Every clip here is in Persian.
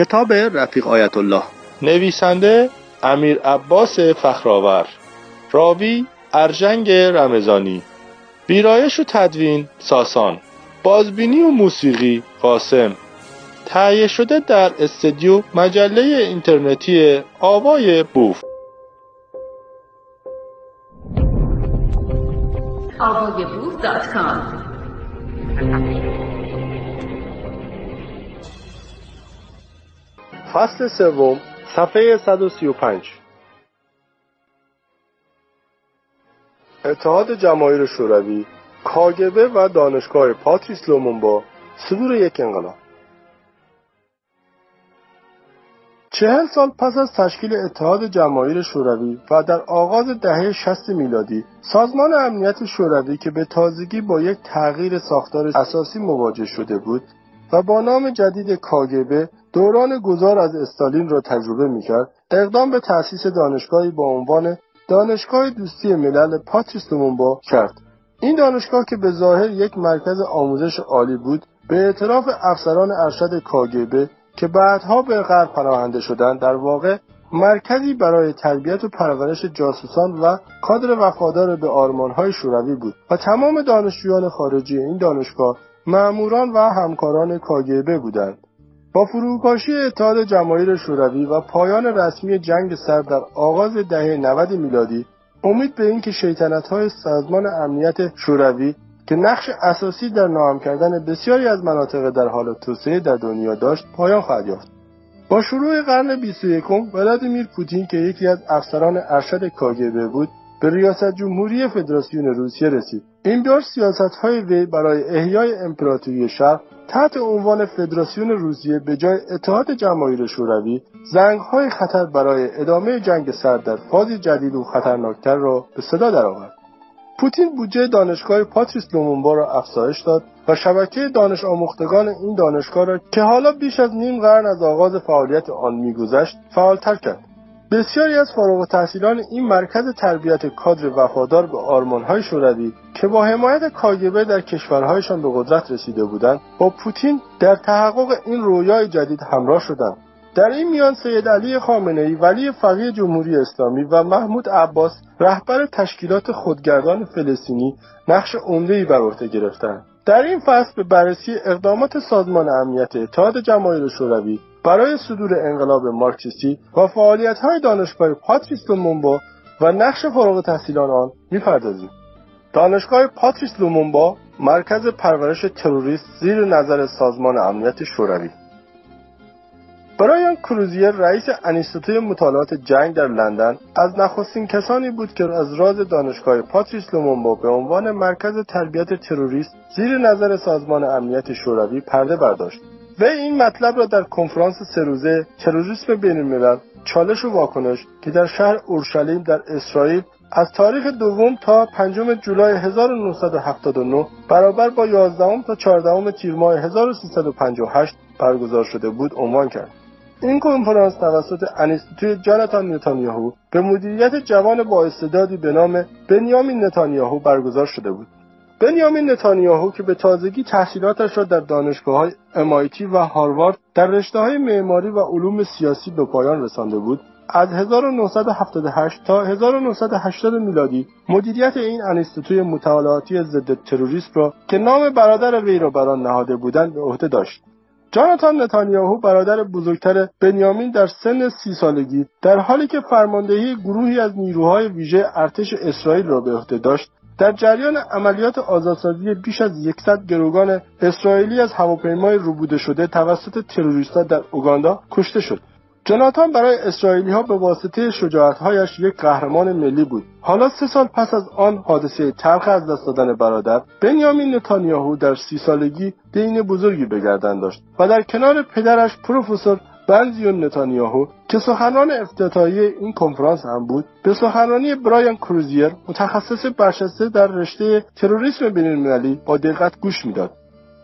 کتاب رفیق آیت الله نویسنده امیر عباس فخرآور. راوی ارجنگ رمزانی ویرایش و تدوین ساسان. بازبینی و موسیقی قاسم. تهیه شده در استدیو مجله اینترنتی آوای بوف. فصل سوم صفحه 135 اتحاد جماهیر شوروی کاگبه و دانشگاه پاتریس لومونبا صدور یک انقلاب. چهل سال پس از تشکیل اتحاد جماهیر شوروی و در آغاز دهه 60 میلادی سازمان امنیت شوروی که به تازگی با یک تغییر ساختار اساسی مواجه شده بود و با نام جدید کاگبه دوران گذار از استالین را تجربه می‌کرد. اقدام به تأسیس دانشگاهی با عنوان دانشگاه دوستی ملل پاتریس لومونبا کرد. این دانشگاه که به ظاهر یک مرکز آموزش عالی بود به اعتراف افسران ارشد کاگبه که بعدها به غرب پناهنده شدند در واقع مرکزی برای تربیت و پرورش جاسوسان و کادر وفادار به آرمانهای شوروی بود. و تمام دانشجویان خارجی این دانشگاه معموران و همکاران کاگبه بودند. با فروپاشی اتحاد جماهیر شوروی و پایان رسمی جنگ سرد در آغاز دهه 90 میلادی امید به اینکه های سازمان امنیت شوروی که نقش اساسی در ناام کردن بسیاری از مناطق در حال توسعه در دنیا داشت پایان خواهد یافت. با شروع قرن 21 ولادیمیر پوتین که یکی از افسران ارشد کاگبه بود به ریاست جمهوری فدراسیون روسیه رسید. این بار سیاست های وی برای احیای امپراتوری شرق تحت عنوان فدراسیون روسیه به جای اتحاد جماهیر شوروی زنگ های خطر برای ادامه جنگ سرد در فازی جدید و خطرناکتر را به صدا درآورد. پوتین بودجه دانشگاه پاتریس لومونبا را افزایش داد و شبکه دانش آموختگان این دانشگاه را که حالا بیش از نیم قرن از آغاز فعالیت آن میگذشت فعالتر کرد. بسیاری از فارغ تحصیلان این مرکز تربیت کادر وفادار به آرمانهای شوروی که با حمایت کاگبه در کشورهایشان به قدرت رسیده بودند با پوتین در تحقق این رویای جدید همراه شدند. در این میان سید علی خامنه ای ولی فقیه جمهوری اسلامی و محمود عباس رهبر تشکیلات خودگردان فلسطینی نقش عمده‌ای بر عهده گرفتند. در این فصل به بررسی اقدامات سازمان امنیت اتحاد جماهیر شوروی برای صدور انقلاب مارکسیستی و های دانشگاه پاتریس لومونبا و نقش فارغ تحصیلان آن می‌پردازیم. دانشگاه پاتریس لومونبا مرکز پرورش تروریست زیر نظر سازمان امنیت شوروی. برایان کروزیر رئیس انیستوتوی مطالعات جنگ در لندن از نخستین کسانی بود که از راز دانشگاه پاتریس لومونبا به عنوان مرکز تربیت تروریست زیر نظر سازمان امنیت شوروی پرده برداشت. و این مطلب را در کنفرانس سه روزه تروریسم بین الملل چالش و واکنش که در شهر اورشلیم در اسرائیل از تاریخ دوم تا پنجم جولای 1979 برابر با 11 تا 14 تیر ماه 1358 برگزار شده بود عنوان کرد. این کنفرانس توسط انیستیتوی جاناتان نتانیاهو به مدیریت جوان با استعدادی به نام بنیامین نتانیاهو برگزار شده بود. بنیامین نتانیاهو که به تازگی تحصیلاتش را در دانشگاه های MIT و هاروارد در رشته های معماری و علوم سیاسی به پایان رسانده بود. از 1978 تا 1980 میلادی مدیریت این انستیتوی مطالعاتی ضد تروریسم را که نام برادر وی را بر آن نهاده بودند به عهده داشت. جاناتان نتانیاهو برادر بزرگتر بنیامین در سن سی سالگی در حالی که فرماندهی گروهی از نیروهای ویژه ارتش اسرائیل را به عهده داشت در جریان عملیات آزادسازی بیش از 100 گروگان اسرائیلی از هواپیمای روبوده شده توسط تروریستها در اوگاندا کشته شد. جناتان برای اسرائیلی ها به واسطه شجاعتهایش یک قهرمان ملی بود. حالا سه سال پس از آن حادثه تلخ از دست دادن برادر بنیامین نتانیاهو در سی سالگی دین بزرگی به گردن داشت و در کنار پدرش پروفسور بنزیون نتانیاهو که سخنران افتتاحیه این کنفرانس هم بود به سخنرانی برایان کروزیر متخصص برشسته در رشته تروریسم بینالمللی با دقت گوش می‌داد.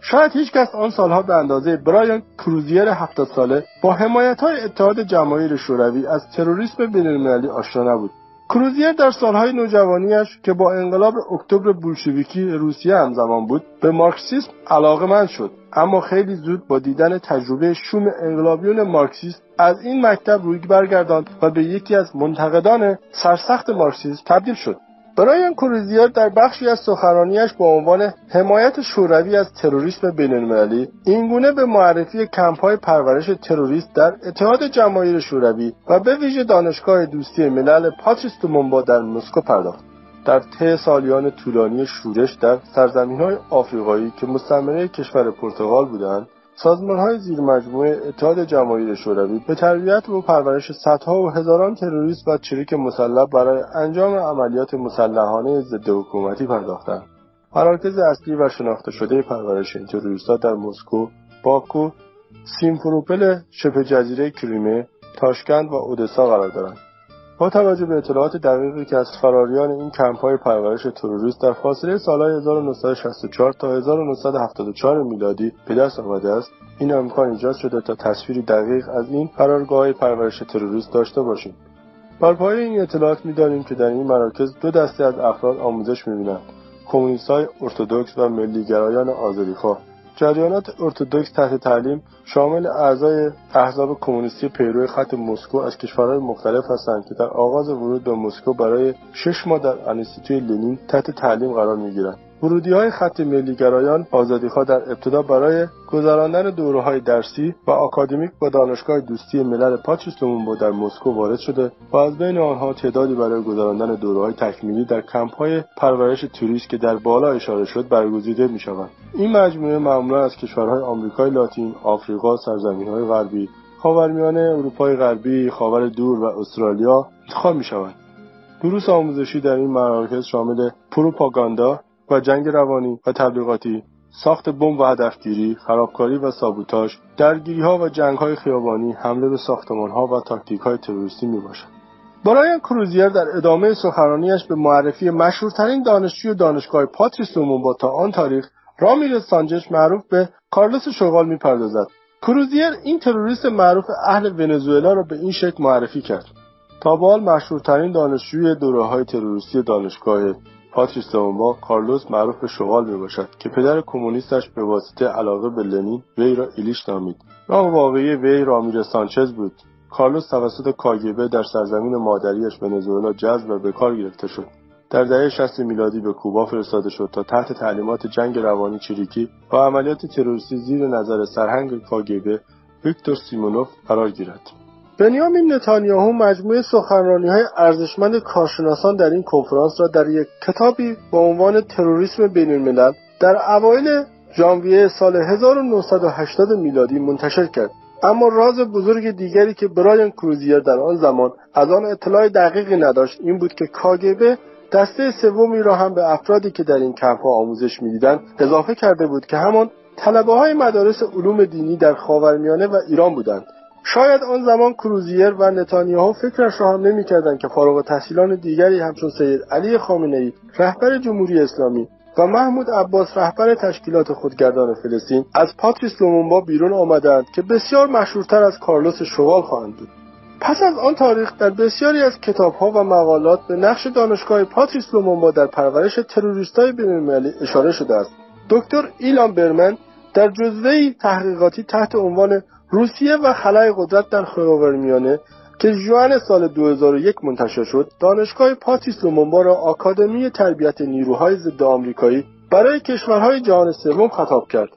شاید هیچ کس آن سالها به اندازه برایان کروزیر هفتاد ساله با حمایت های اتحاد جماهیر شوروی از تروریسم بینالمللی آشنا نبود. کروزیر در سالهای نوجوانیش که با انقلاب اکتبر بولشویکی روسیه همزمان بود به مارکسیسم علاقه شد. اما خیلی زود با دیدن تجربه شوم انقلابیون مارکسیست از این مکتب روی برگرداند و به یکی از منتقدان سرسخت مارکسیسم تبدیل شد. برایان کوریزیر در بخشی از سخنرانیش با عنوان حمایت شوروی از تروریسم بینالمللی اینگونه به معرفی کمپهای پرورش تروریست در اتحاد جماهیر شوروی و به ویژه دانشگاه دوستی ملل پاتریس مومبا در مسکو پرداخت. در طی سالیان طولانی شورش در های آفریقایی که مستعمره کشور پرتغال بودند های زیر مجموعه اتحاد جماهیر شوروی به تربیت و پرورش صدها و هزاران تروریست و چریک مسلح برای انجام عملیات مسلحانه ضد حکومتی پرداختند. مراکز اصلی و شناخته شده پرورش این تروریستها در مسکو باکو سیمفروپل شبه جزیره کریمه تاشکند و اودسا قرار دارند. با توجه به اطلاعات دقیقی که از فراریان این کمپ‌های پرورش تروریست در فاصله سالهای 1964 تا 1974 میلادی به دست آمده است این امکان ایجاد شده تا تصویری دقیق از این قرارگاه پرورش تروریست داشته باشیم. بر پایه این اطلاعات می‌دانیم که در این مراکز دو دسته از افراد آموزش می‌بینند کمونیستهای ارتودکس و ملیگرایان آزادیخواه جریانات ارتودکس تحت تعلیم شامل اعضای احزاب کمونیستی پیرو خط مسکو از کشورهای مختلف هستند که در آغاز ورود به مسکو برای شش ماه در انستیتوی لنین تحت تعلیم قرار می‌گیرند. ورودی های خط ملیگرایان آزادیخواه در ابتدا برای گذراندن دوره های درسی و آکادمیک با دانشگاه دوستی ملل پاتریس لومونبو در مسکو وارد شده و از بین آنها تعدادی برای گذراندن دوره های تکمیلی در کمپ های پرورش توریست که در بالا اشاره شد برگزیده می شوند. این مجموعه معمولا از کشورهای آمریکای لاتین، آفریقا، سرزمین های غربی، خاورمیانه، اروپای غربی، خاور دور و استرالیا انتخاب می شوند. دروس آموزشی در این مراکز شامل پروپاگاندا، و جنگ روانی و تبلیغاتی ساخت بمب و هدفگیری خرابکاری و سابوتاژ ها و های خیابانی حمله به ها و های تروریستی می‌باشد. برایان کروزیر در ادامه سخنرانیش به معرفی مشهورترین دانشجوی دانشگاه پاتریس با تا آن تاریخ رامیر سانجش معروف به کارلوس شغال می‌پردازد. کروزیر این تروریست معروف اهل ونزوئلا را به این شکل معرفی کرد. تا بال مشهورترین دانشجوی دوره های تروریستی دانشگاه پاتریس با کارلوس معروف به شغال می باشد که پدر کمونیستش به واسطه علاقه به لنین وی را ایلیش نامید. نام واقعی وی رامیر سانچز بود. کارلوس توسط کاگبه در سرزمین مادریش ونزوئلا جذب و به کار گرفته شد. در دهه 60 میلادی به کوبا فرستاده شد تا تحت تعلیمات جنگ روانی چریکی و عملیات تروریستی زیر نظر سرهنگ کاگبه ویکتور سیمونوف قرار گیرد. بنیامین نتانیاهو مجموعه سخنرانی های ارزشمند کارشناسان در این کنفرانس را در یک کتابی با عنوان تروریسم بین الملل در اوایل ژانویه سال 1980 میلادی منتشر کرد. اما راز بزرگ دیگری که برایان کروزیر در آن زمان از آن اطلاع دقیقی نداشت این بود که کاگبه دسته سومی را هم به افرادی که در این کمپ آموزش می‌دیدند اضافه کرده بود که همان طلبه های مدارس علوم دینی در خاورمیانه و ایران بودند. شاید آن زمان کروزیر و نتانیاهو فکرش را هم نمی‌کردند که فارغ تحصیلان دیگری همچون سید علی خامنه رهبر جمهوری اسلامی و محمود عباس رهبر تشکیلات خودگردان فلسطین از پاتریس لومونبا بیرون آمدند که بسیار مشهورتر از کارلوس شغال خواهند بود. پس از آن تاریخ در بسیاری از کتابها و مقالات به نقش دانشگاه پاتریس لومونبا در پرورش تروریستای بینالمللی اشاره شده است. دکتر ایلان برمن در جزوه تحقیقاتی تحت عنوان روسیه و خلای قدرت در خاورمیانه که ژوئن سال 2001 منتشر شد دانشگاه پاتریس لومومبا را آکادمی تربیت نیروهای ضد آمریکایی برای کشورهای جهان سوم خطاب کرد.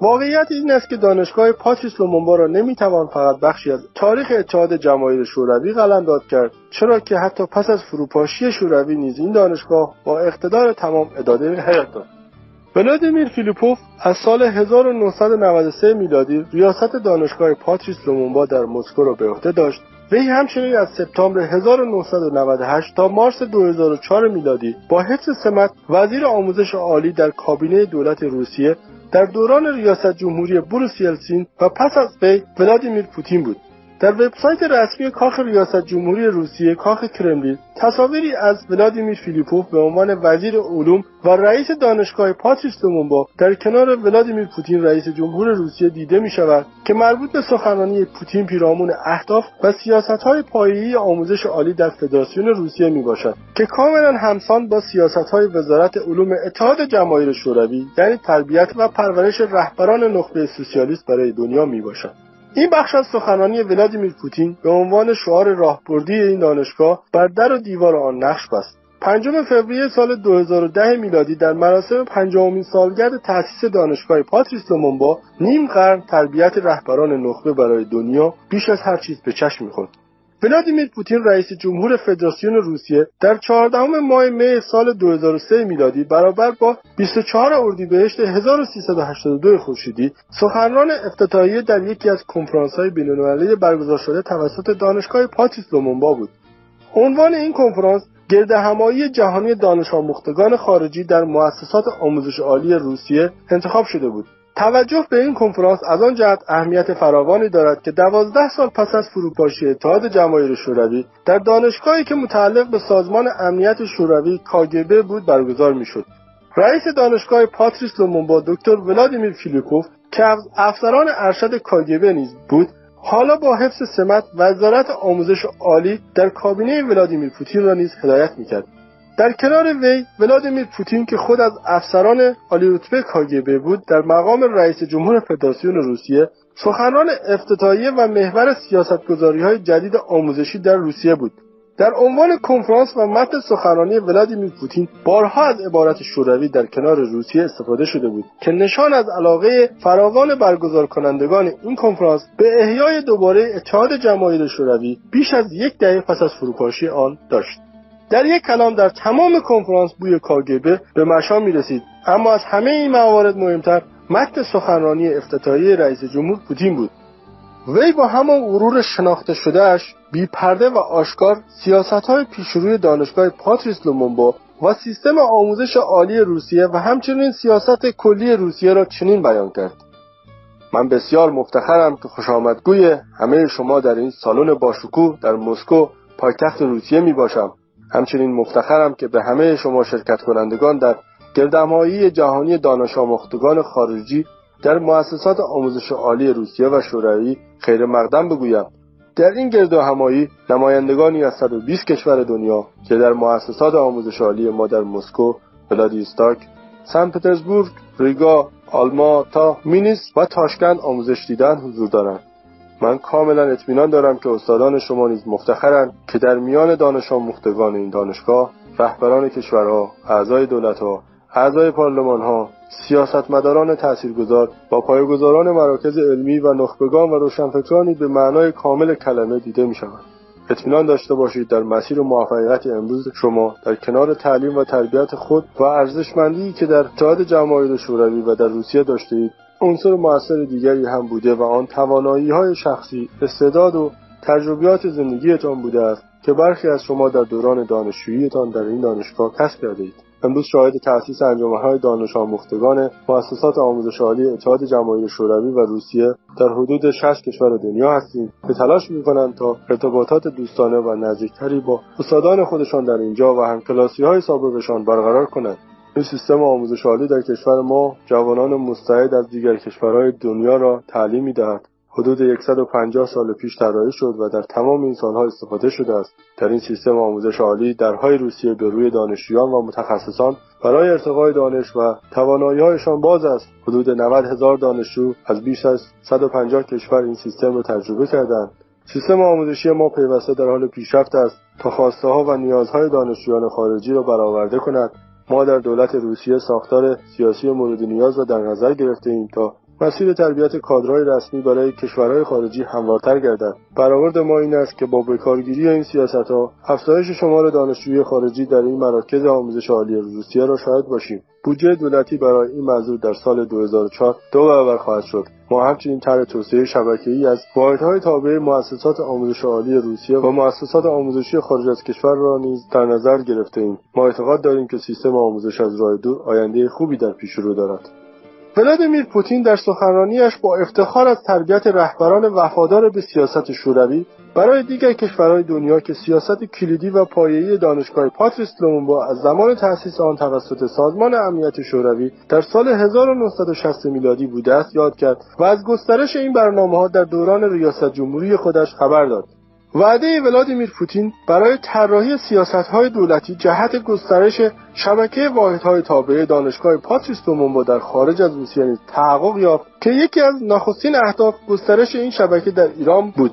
واقعیت این است که دانشگاه پاتریس لومونبا را نمی‌توان فقط بخشی از تاریخ اتحاد جماهیر شوروی قلمداد کرد چرا که حتی پس از فروپاشی شوروی نیز این دانشگاه با اقتدار تمام ادامه حیات داشت. ولادیمیر فیلیپوف از سال 1993 میلادی ریاست دانشگاه پاتریس لومونبا در مسکو را به عهده داشت. وی همچنین از سپتامبر 1998 تا مارس 2004 میلادی با حفظ سمت وزیر آموزش عالی در کابینه دولت روسیه در دوران ریاست جمهوری بوریس یلتسین و پس از وی ولادیمیر پوتین بود. در وبسایت رسمی کاخ ریاست جمهوری روسیه کاخ کرملین تصاویری از ولادیمیر فیلیپوف به عنوان وزیر علوم و رئیس دانشگاه پاتریس لومونبا در کنار ولادیمیر پوتین رئیس جمهور روسیه دیده می شود که مربوط به سخنرانی پوتین پیرامون اهداف و سیاست های پایه‌ای آموزش عالی در فدراسیون روسیه می باشد که کاملا همسان با سیاست های وزارت علوم اتحاد جماهیر شوروی یعنی تربیت و پرورش رهبران نخبه سوسیالیست برای دنیا می باشد. این بخش از سخنرانی ولادیمیر پوتین به عنوان شعار راهبردی این دانشگاه بر در و دیوار آن نقش بست. پنجم فوریه سال 2010 میلادی در مراسم پنجمین سالگرد تأسیس دانشگاه پاتریس لومونبا نیم قرن تربیت رهبران نخبه برای دنیا بیش از هر چیز به چشم می‌خورد. ولادیمیر پوتین رئیس جمهور فدراسیون روسیه در 14 ماه می سال 2003 میلادی برابر با 24 اردیبهشت 1382 خورشیدی سخنران افتتاحیه در یکی از کنفرانس‌های بین‌المللی برگزار شده توسط دانشگاه پاتیس لومونبا بود. عنوان این کنفرانس گرد همایی جهانی دانش آموختگان خارجی در مؤسسات آموزش عالی روسیه انتخاب شده بود. توجه به این کنفرانس از آن جهت اهمیت فراوانی دارد که دوازده سال پس از فروپاشی اتحاد جماهیر شوروی در دانشگاهی که متعلق به سازمان امنیت شوروی کاگبه بود برگزار می‌شد. رئیس دانشگاه پاتریس لومونبا دکتر ولادیمیر فیلیکوف که افسران ارشد کاگبه نیز بود حالا با حفظ سمت وزارت آموزش عالی در کابینه ولادیمیر پوتین را نیز هدایت می‌کرد. در کنار وی ولادیمیر پوتین که خود از افسران عالی رتبه کاگبه بود در مقام رئیس جمهور فدراسیون روسیه سخنران افتتاحیه و محور سیاستگذاری های جدید آموزشی در روسیه بود. در عنوان کنفرانس و متن سخنرانی ولادیمیر پوتین بارها از عبارت شوروی در کنار روسیه استفاده شده بود که نشان از علاقه فراوان برگزار کنندگان این کنفرانس به احیای دوباره اتحاد جماهیر شوروی بیش از یک دهه پس از فروپاشی آن داشت. در یک کلام در تمام کنفرانس بوی کاگبه به مشام می رسید اما از همه این موارد مهمتر متن سخنرانی افتتاحیه رئیس جمهور پوتین بود. وی با همان غرور شناخته شدهش بی پرده و آشکار سیاست های پیشروی دانشگاه پاتریس لومونبا و سیستم آموزش عالی روسیه و همچنین سیاست کلی روسیه را چنین بیان کرد. من بسیار مفتخرم که خوش آمدگوی همه شما در این سالن باشکوه در مسکو پایتخت روسیه می باشم همچنین مفتخرم که به همه شما شرکت کنندگان در گردمایی جهانی دانش آموختگان خارجی در مؤسسات آموزش عالی روسیه و شوروی خیر مقدم بگویم در این گرد همایی نمایندگانی از 120 کشور دنیا که در مؤسسات آموزش عالی ما در مسکو، ولادیستاک، سن پترزبورگ، ریگا، آلما تا مینیس و تاشکند آموزش دیدن حضور دارند. من کاملا اطمینان دارم که استادان شما نیز مفتخرند که در میان دانش آموختگان این دانشگاه رهبران کشورها اعضای دولتها اعضای پارلمان ها سیاستمداران تاثیرگذار با پایگزاران مراکز علمی و نخبگان و روشنفکرانی به معنای کامل کلمه دیده می شوند. اطمینان داشته باشید در مسیر موفقیت امروز شما در کنار تعلیم و تربیت خود و ارزشمندی که در اتحاد جماهیر شوروی و در روسیه داشته عنصر موثر دیگری هم بوده و آن توانایی های شخصی استعداد و تجربیات زندگیتان بوده است که برخی از شما در دوران دانشجوییتان در این دانشگاه کسب کرده اید. امروز شاهد تأسیس های دانش آموختگان مؤسسات آموزش عالی اتحاد جماهیر شوروی و روسیه در حدود 60 کشور دنیا هستیم که تلاش می‌کنند تا ارتباطات دوستانه و نزدیکتری با استادان خودشان در اینجا و همکلاسی های سابقشان برقرار کنند. این سیستم آموزش عالی در کشور ما جوانان مستعد از دیگر کشورهای دنیا را تعلیم می‌دهد. حدود 150 سال پیش طراحی شد و در تمام این سالها استفاده شده است. در این سیستم آموزش عالی درهای روسیه به روی دانشجویان و متخصصان برای ارتقای دانش و تواناییهایشان باز است. حدود 90 هزار دانشجو از بیش از 150 کشور این سیستم را تجربه کردند. سیستم آموزشی ما پیوسته در حال پیشرفت است تا خواسته ها و نیازهای دانشجویان خارجی را برآورده کند. ما در دولت روسیه ساختار سیاسی مورد نیاز را در نظر گرفته ایم تا مسیر تربیت کادرهای رسمی برای کشورهای خارجی هموارتر گردد. برآورد ما این است که با بکارگیری این سیاستها افزایش شمار دانشجوی خارجی در این مراکز آموزش عالی روسیه را شاهد باشیم. بودجه دولتی برای این موضوع در سال 2004 دو برابر خواهد شد. ما همچنین طرح توسعه شبکه‌ای از واحدهای تابع مؤسسات آموزش عالی روسیه و مؤسسات آموزشی خارج از کشور را نیز در نظر گرفته ایم ما اعتقاد داریم که سیستم آموزش از راه دور آینده خوبی در پیش رو دارد. ولادیمیر پوتین در سخنرانیش با افتخار از تربیت رهبران وفادار به سیاست شوروی برای دیگر کشورهای دنیا که سیاست کلیدی و پایه‌ای دانشگاه پاتریس لومونبا از زمان تأسیس آن توسط سازمان امنیت شوروی در سال 1960 میلادی بوده است یاد کرد و از گسترش این برنامه ها در دوران ریاست جمهوری خودش خبر داد. وعده ولادیمیر پوتین برای طراحی سیاستهای دولتی جهت گسترش شبکه واحدهای تابعه دانشگاه پاتریس دومونبا در خارج از روسیه نیز تحقق یافت که یکی از نخستین اهداف گسترش این شبکه در ایران بود.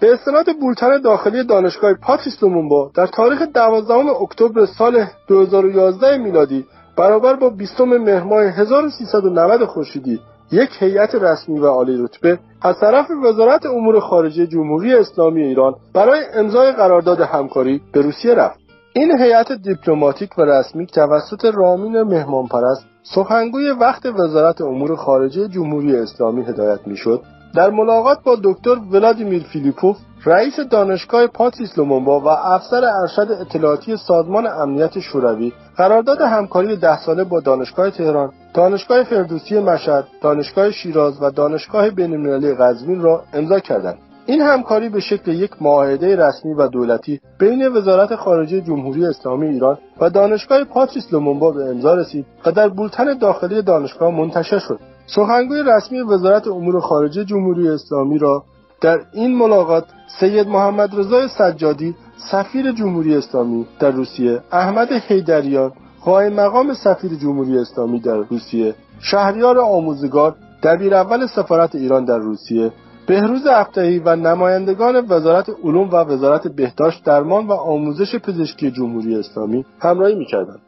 به استناد بولتن داخلی دانشگاه پاتریس دومونبا در تاریخ 12 اکتبر سال 2011 میلادی برابر با 20 مهر ماه 1390 خورشیدی یک هیئت رسمی و عالی رتبه از طرف وزارت امور خارجه جمهوری اسلامی ایران برای امضای قرارداد همکاری به روسیه رفت. این هیئت دیپلماتیک و رسمی توسط رامین مهمانپرست سخنگوی وقت وزارت امور خارجه جمهوری اسلامی هدایت می‌شد. در ملاقات با دکتر ولادیمیر فیلیپوف رئیس دانشگاه پاتریس لومونبا و افسر ارشد اطلاعاتی سازمان امنیت شوروی قرارداد همکاری ده ساله با دانشگاه تهران، دانشگاه فردوسی مشهد، دانشگاه شیراز و دانشگاه بین‌المللی قزوین را امضا کردند. این همکاری به شکل یک معاهده رسمی و دولتی بین وزارت خارجه جمهوری اسلامی ایران و دانشگاه پاتریس لومونبا به امضا رسید و در بولتن داخلی دانشگاه منتشر شد. سخنگوی رسمی وزارت امور خارجه جمهوری اسلامی را در این ملاقات سید محمد رضای سجادی سفیر جمهوری اسلامی در روسیه احمد حیدریان قائم مقام سفیر جمهوری اسلامی در روسیه شهریار آموزگار دبیر اول سفارت ایران در روسیه بهروز افتهی و نمایندگان وزارت علوم و وزارت بهداشت درمان و آموزش پزشکی جمهوری اسلامی همراهی می‌کردند.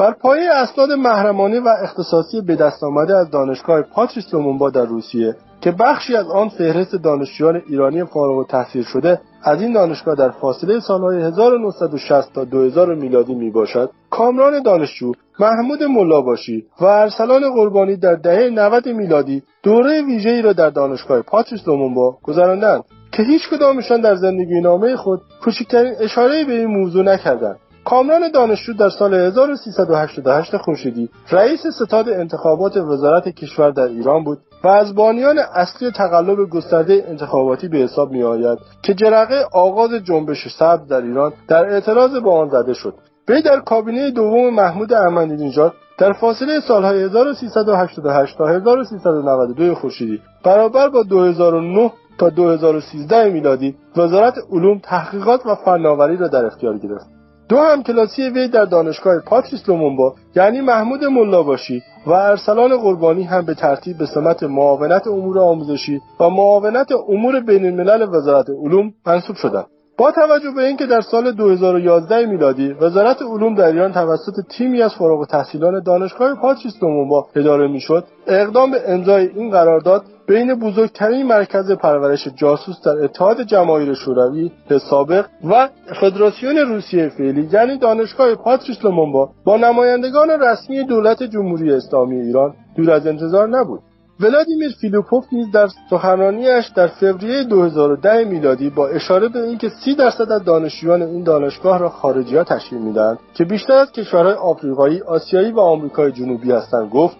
بر پایه اسناد محرمانه و اختصاصی به دست آمده از دانشگاه پاتریس لومونبا در روسیه که بخشی از آن فهرست دانشجویان ایرانی فارغ التحصیل شده از این دانشگاه در فاصله سالهای 1960 تا 2000 میلادی می باشد کامران دانشجو محمود ملاباشی و ارسلان قربانی در دهه 90 میلادی دوره ویژه‌ای را در دانشگاه پاتریس لومونبا گذراندند که هیچ کدامشان در زندگی نامه خود کوچکترین اشاره به این موضوع نکردند. کامران دانشجو در سال 1388 خورشیدی رئیس ستاد انتخابات وزارت کشور در ایران بود و از بانیان اصلی تقلب گسترده انتخاباتی به حساب می آید که جرقه آغاز جنبش سبز در ایران در اعتراض با آن زده شد. وی در کابینه دوم محمود احمدی نژاد در فاصله سالهای 1388 تا 1392 خورشیدی برابر با 2009 تا 2013 میلادی وزارت علوم تحقیقات و فناوری را در اختیار گرفت. دو همکلاسی وی در دانشگاه پاتریس لومونبا یعنی محمود ملاباشی و ارسلان قربانی هم به ترتیب به سمت معاونت امور آموزشی و معاونت امور بین الملل وزارت علوم منصوب شدند. با توجه به اینکه در سال 2011 میلادی وزارت علوم در ایران توسط تیمی از فارغ التحصیلان دانشگاه پاتریس لومونبا اداره می‌شد اقدام به امضای این قرارداد بین بزرگترین مرکز پرورش جاسوس در اتحاد جماهیر شوروی سابق و فدراسیون روسیه فعلی یعنی دانشگاه پاتریس لومونبا با نمایندگان رسمی دولت جمهوری اسلامی ایران دور از انتظار نبود. ولادیمیر فیلوپوف نیز در سخنرانیش در فوریه 2010 میلادی با اشاره به اینکه سی درصد از دانشجویان این دانشگاه را خارجی‌ها تشکیل می‌دهند که بیشتر از کشورهای آفریقایی، آسیایی و آمریکای جنوبی هستند گفت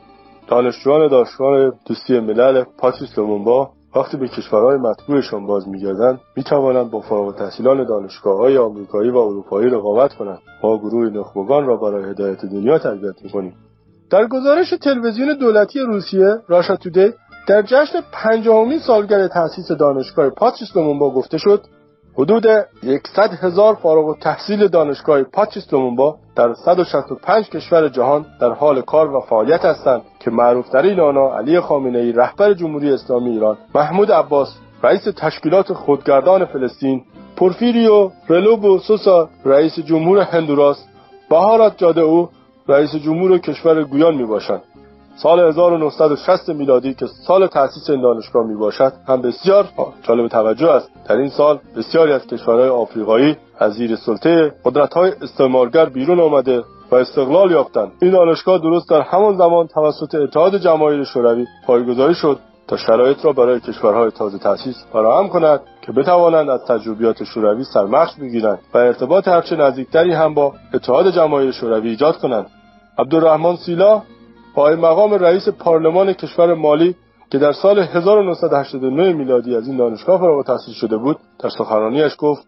دانشجویان دانشگاه دوستی ملل پاتریس لومونبا وقتی به کشورهای متبوعشان باز میگردند می‌توانند با فارغ التحصیلان دانشگاههای آمریکایی و اروپایی رقابت کنند. ما گروه نخبگان را برای هدایت دنیا تربیت می‌کنیم. در گزارش تلویزیون دولتی روسیه Russia Today در جشن پنجاهمین سالگرد تأسیس دانشگاه پاتریس لومونبا گفته شد حدود 100 هزار فارغ التحصیل دانشگاه پاتریس لومونبا در 165 کشور جهان در حال کار و فعالیت هستند که معروفترین آنها علی خامنه ای رهبر جمهوری اسلامی ایران محمود عباس رئیس تشکیلات خودگردان فلسطین پورفیریو رلوبو سوسا رئیس جمهور هندوراس بهارات جاده او رئیس جمهور کشور گویان می باشند سال 1960 میلادی که سال تأسیس این دانشگاه می باشد هم بسیار جالب توجه است. در این سال بسیاری از کشورهای آفریقایی از زیر سلطه قدرت‌های استعمارگر بیرون آمده و استقلال یافتند. این دانشگاه درست در همان زمان توسط اتحاد جماهیر شوروی پایگذاری شد تا شرایط را برای کشورهای تازه تأسیس فراهم کند که بتوانند از تجربیات شوروی سرمخش بگیرند و ارتباط هرچه نزدیکتری هم با اتحاد جماهیر شوروی ایجاد کنند. عبدالرحمن سیلا پای مقام رئیس پارلمان کشور مالی که در سال 1989 میلادی از این دانشگاه فارغ التحصیل شده بود در سخنرانیش گفت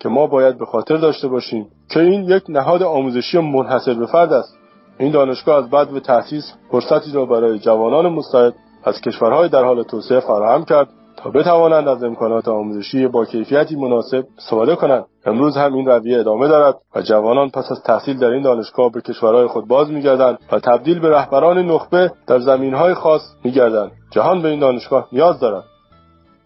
که ما باید به خاطر داشته باشیم که این یک نهاد آموزشی منحصر به فرد است. این دانشگاه از بعد به تأسیس فرصتی را برای جوانان مستعد از کشورهای در حال توسعه فراهم کرد تا بتوانند از امکانات آموزشی با کیفیتی مناسب استفاده کنند. امروز هم این رویه ادامه دارد و جوانان پس از تحصیل در این دانشگاه به کشورهای خود باز میگردند و تبدیل به رهبران نخبه در زمینهای خاص میگردند. جهان به این دانشگاه نیاز دارد.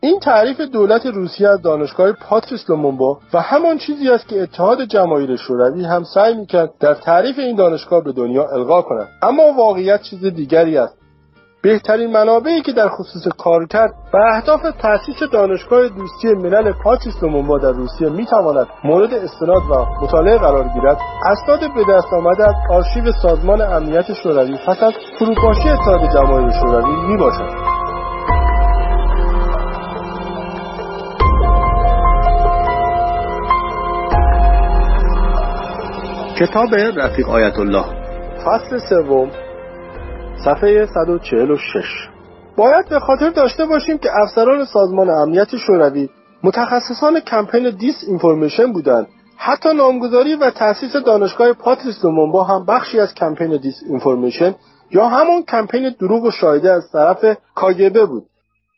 این تعریف دولت روسیه از دانشگاه پاتریس لومونبا و همان چیزی است که اتحاد جماهیر شوروی هم سعی می‌کرد در تعریف این دانشگاه به دنیا القا کند. اما واقعیت چیز دیگری است. بهترین منابعی که در خصوص کار کرد و اهداف تأسیس دانشگاه دوستی ملل پاتریس لومونبا در روسیه می‌تواند مورد استناد و مطالعه قرار گیرد. اسناد به دست آمده از آرشیو سازمان امنیت شوروی پس از فروپاشی اتحاد جماهیر شوروی می‌باشد. کتاب رفیق آیت الله. فصل سوم. صفحه 146 باید به خاطر داشته باشیم که افسران سازمان امنیت شوروی متخصصان کمپین disinformation بودند. حتی نامگذاری و تأسیس دانشگاه پاتریس لومونبا هم بخشی از کمپین disinformation یا همون کمپین دروغ و شایعه از طرف کاگبه بود.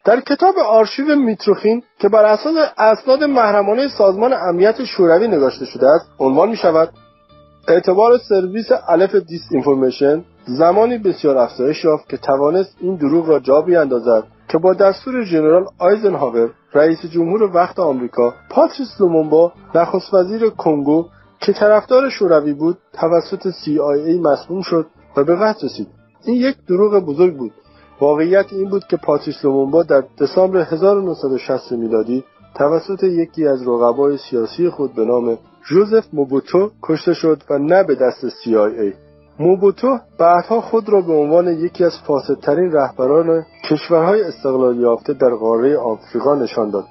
در کتاب آرشیو میتروخین که بر اساس اسناد محرمانه سازمان امنیت شوروی نگاشته شده است عنوان می شود اعتبار سرویس الف disinformation زمانی بسیار افزایش یافت که توانست این دروغ را جا بیاندازد که با دستور ژنرال آیزنهاور رئیس جمهور وقت آمریکا پاتریس لومونبا نخست وزیر کنگو که طرفدار شوروی بود توسط CIA مسموم شد و به قتل رسید. این یک دروغ بزرگ بود. واقعیت این بود که پاتریس لومونبا در دسامبر 1960 میلادی توسط یکی از رقبای سیاسی خود به نام جوزف موبوتو کشته شد و نه به دست CIA موبوتو بعدها خود را به عنوان یکی از فاسدترین رهبران کشورهای استقلال یافته در قاره آفریقا نشان داد.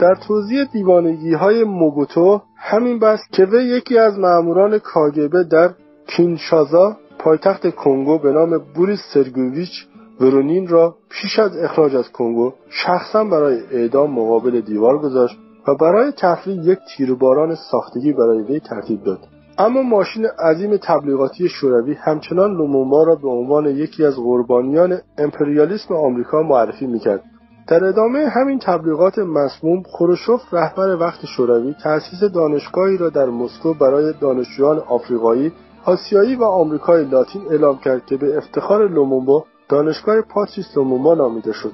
در توضیح دیوانگی های موبوتو همین بس که وی یکی از ماموران کاگبه در کینشازا پایتخت کنگو به نام بوریس سرگوویچ ورونین را پیش از اخراج از کنگو شخصا برای اعدام مقابل دیوار گذاشت و برای تفریح یک تیرباران ساختگی برای وی ترتیب داد. اما ماشین عظیم تبلیغاتی شوروی همچنان لومومبا را به عنوان یکی از قربانیان امپریالیسم آمریکا معرفی می‌کرد. در ادامه همین تبلیغات مسموم خروشوف رهبر وقت شوروی تأسیس دانشگاهی را در مسکو برای دانشجویان آفریقایی آسیایی و آمریکای لاتین اعلام کرد که به افتخار لومومبا دانشگاه پاتریس لومومبا نامیده شد.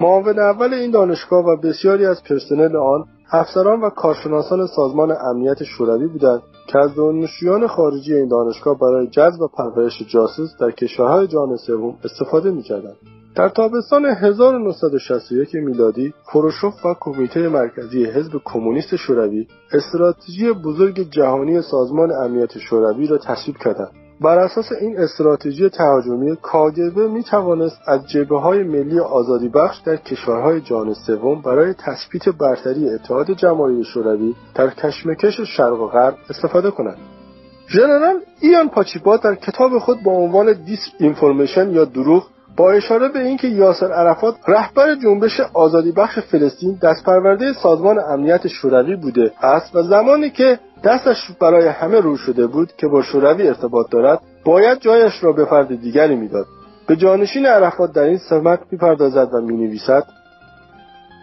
معاون اول این دانشگاه و بسیاری از پرسنل آن افسران و کارشناسان سازمان امنیت شوروی بودند که از دانشجویان خارجی این دانشگاه برای جذب و پرورش جاسوس در کشورهای جهان سوم استفاده می‌کردند. در تابستان 1961 میلادی خروشوف و کمیته مرکزی حزب کمونیست شوروی استراتژی بزرگ جهانی سازمان امنیت شوروی را تصویب کردند. بر اساس این استراتژی تهاجمی کاگبه می توانست از جبه های ملی آزادی بخش در کشورهای جهان سوم برای تثبیت برتری اتحاد جماهیر شوروی در کشمکش شرق و غرب استفاده کند. ژنرال ایان پاچیپا در کتاب خود با عنوان دیس اینفورمیشن یا دروغ با اشاره به اینکه یاسر عرفات رهبر جنبش آزادی بخش فلسطین دستپرورده سازمان امنیت شوروی بوده. است و زمانی که دستش برای همه رو شده بود که با شوروی ارتباط دارد باید جایش را به فرد دیگری می‌داد. به جانشین عرفات در این سمت می‌پردازد و می‌نویسد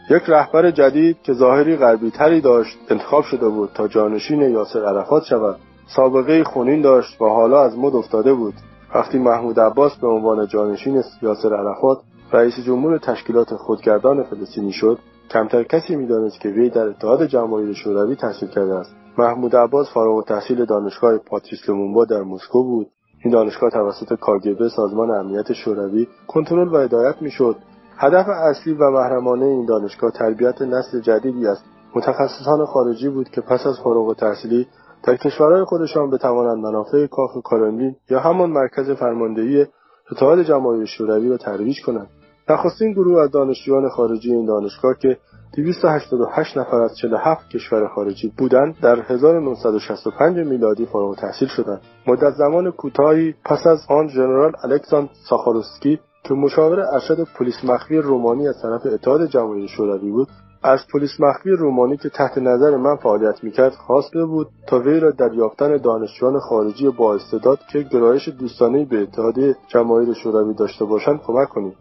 یک رهبر جدید که ظاهری غربی تری داشت انتخاب شده بود تا جانشین یاسر عرفات شود. سابقه خونین داشت و حالا از مد افتاده بود. وقتی محمود عباس به عنوان جانشین یاسر عرفات رئیس جمهور تشکیلات خودگردان فلسطینی شد کمتر کسی می‌دانست که وی در اتحاد جماهیر شوروی تحصیل کرده است. محمود عباس فارغ التحصیل دانشگاه پاتریس لومونبا در مسکو بود. این دانشگاه توسط کاگبه سازمان امنیت شوروی کنترل و هدایت می‌شد. هدف اصلی و محرمانه این دانشگاه تربیت نسل جدیدی است. متخصصان خارجی بود که پس از فارغ التحصیلی در کشورهای خودشان بتوانند منافع کاخ کرملین یا همان مرکز فرماندهی اتحاد جماهیر شوروی را ترویج کنند. نخستین گروه از دانشجویان خارجی این دانشگاه که 288 نفر از 47 کشور خارجی بودند در 1965 میلادی فارغ التحصیل شدند. مدت زمان کوتاهی پس از آن ژنرال الکساندر ساخاروسکی که مشاور ارشد پلیس مخفی رومانی از طرف اتحاد جماهیر شوروی بود از پلیس مخفی رومانی که تحت نظر من فعالیت می‌کرد خواسته بود تا وی را در یافتن دانشجویان خارجی با استعداد که گرایش دوستانهای به اتحاد جماهیر شوروی داشته باشند کمک کنیم.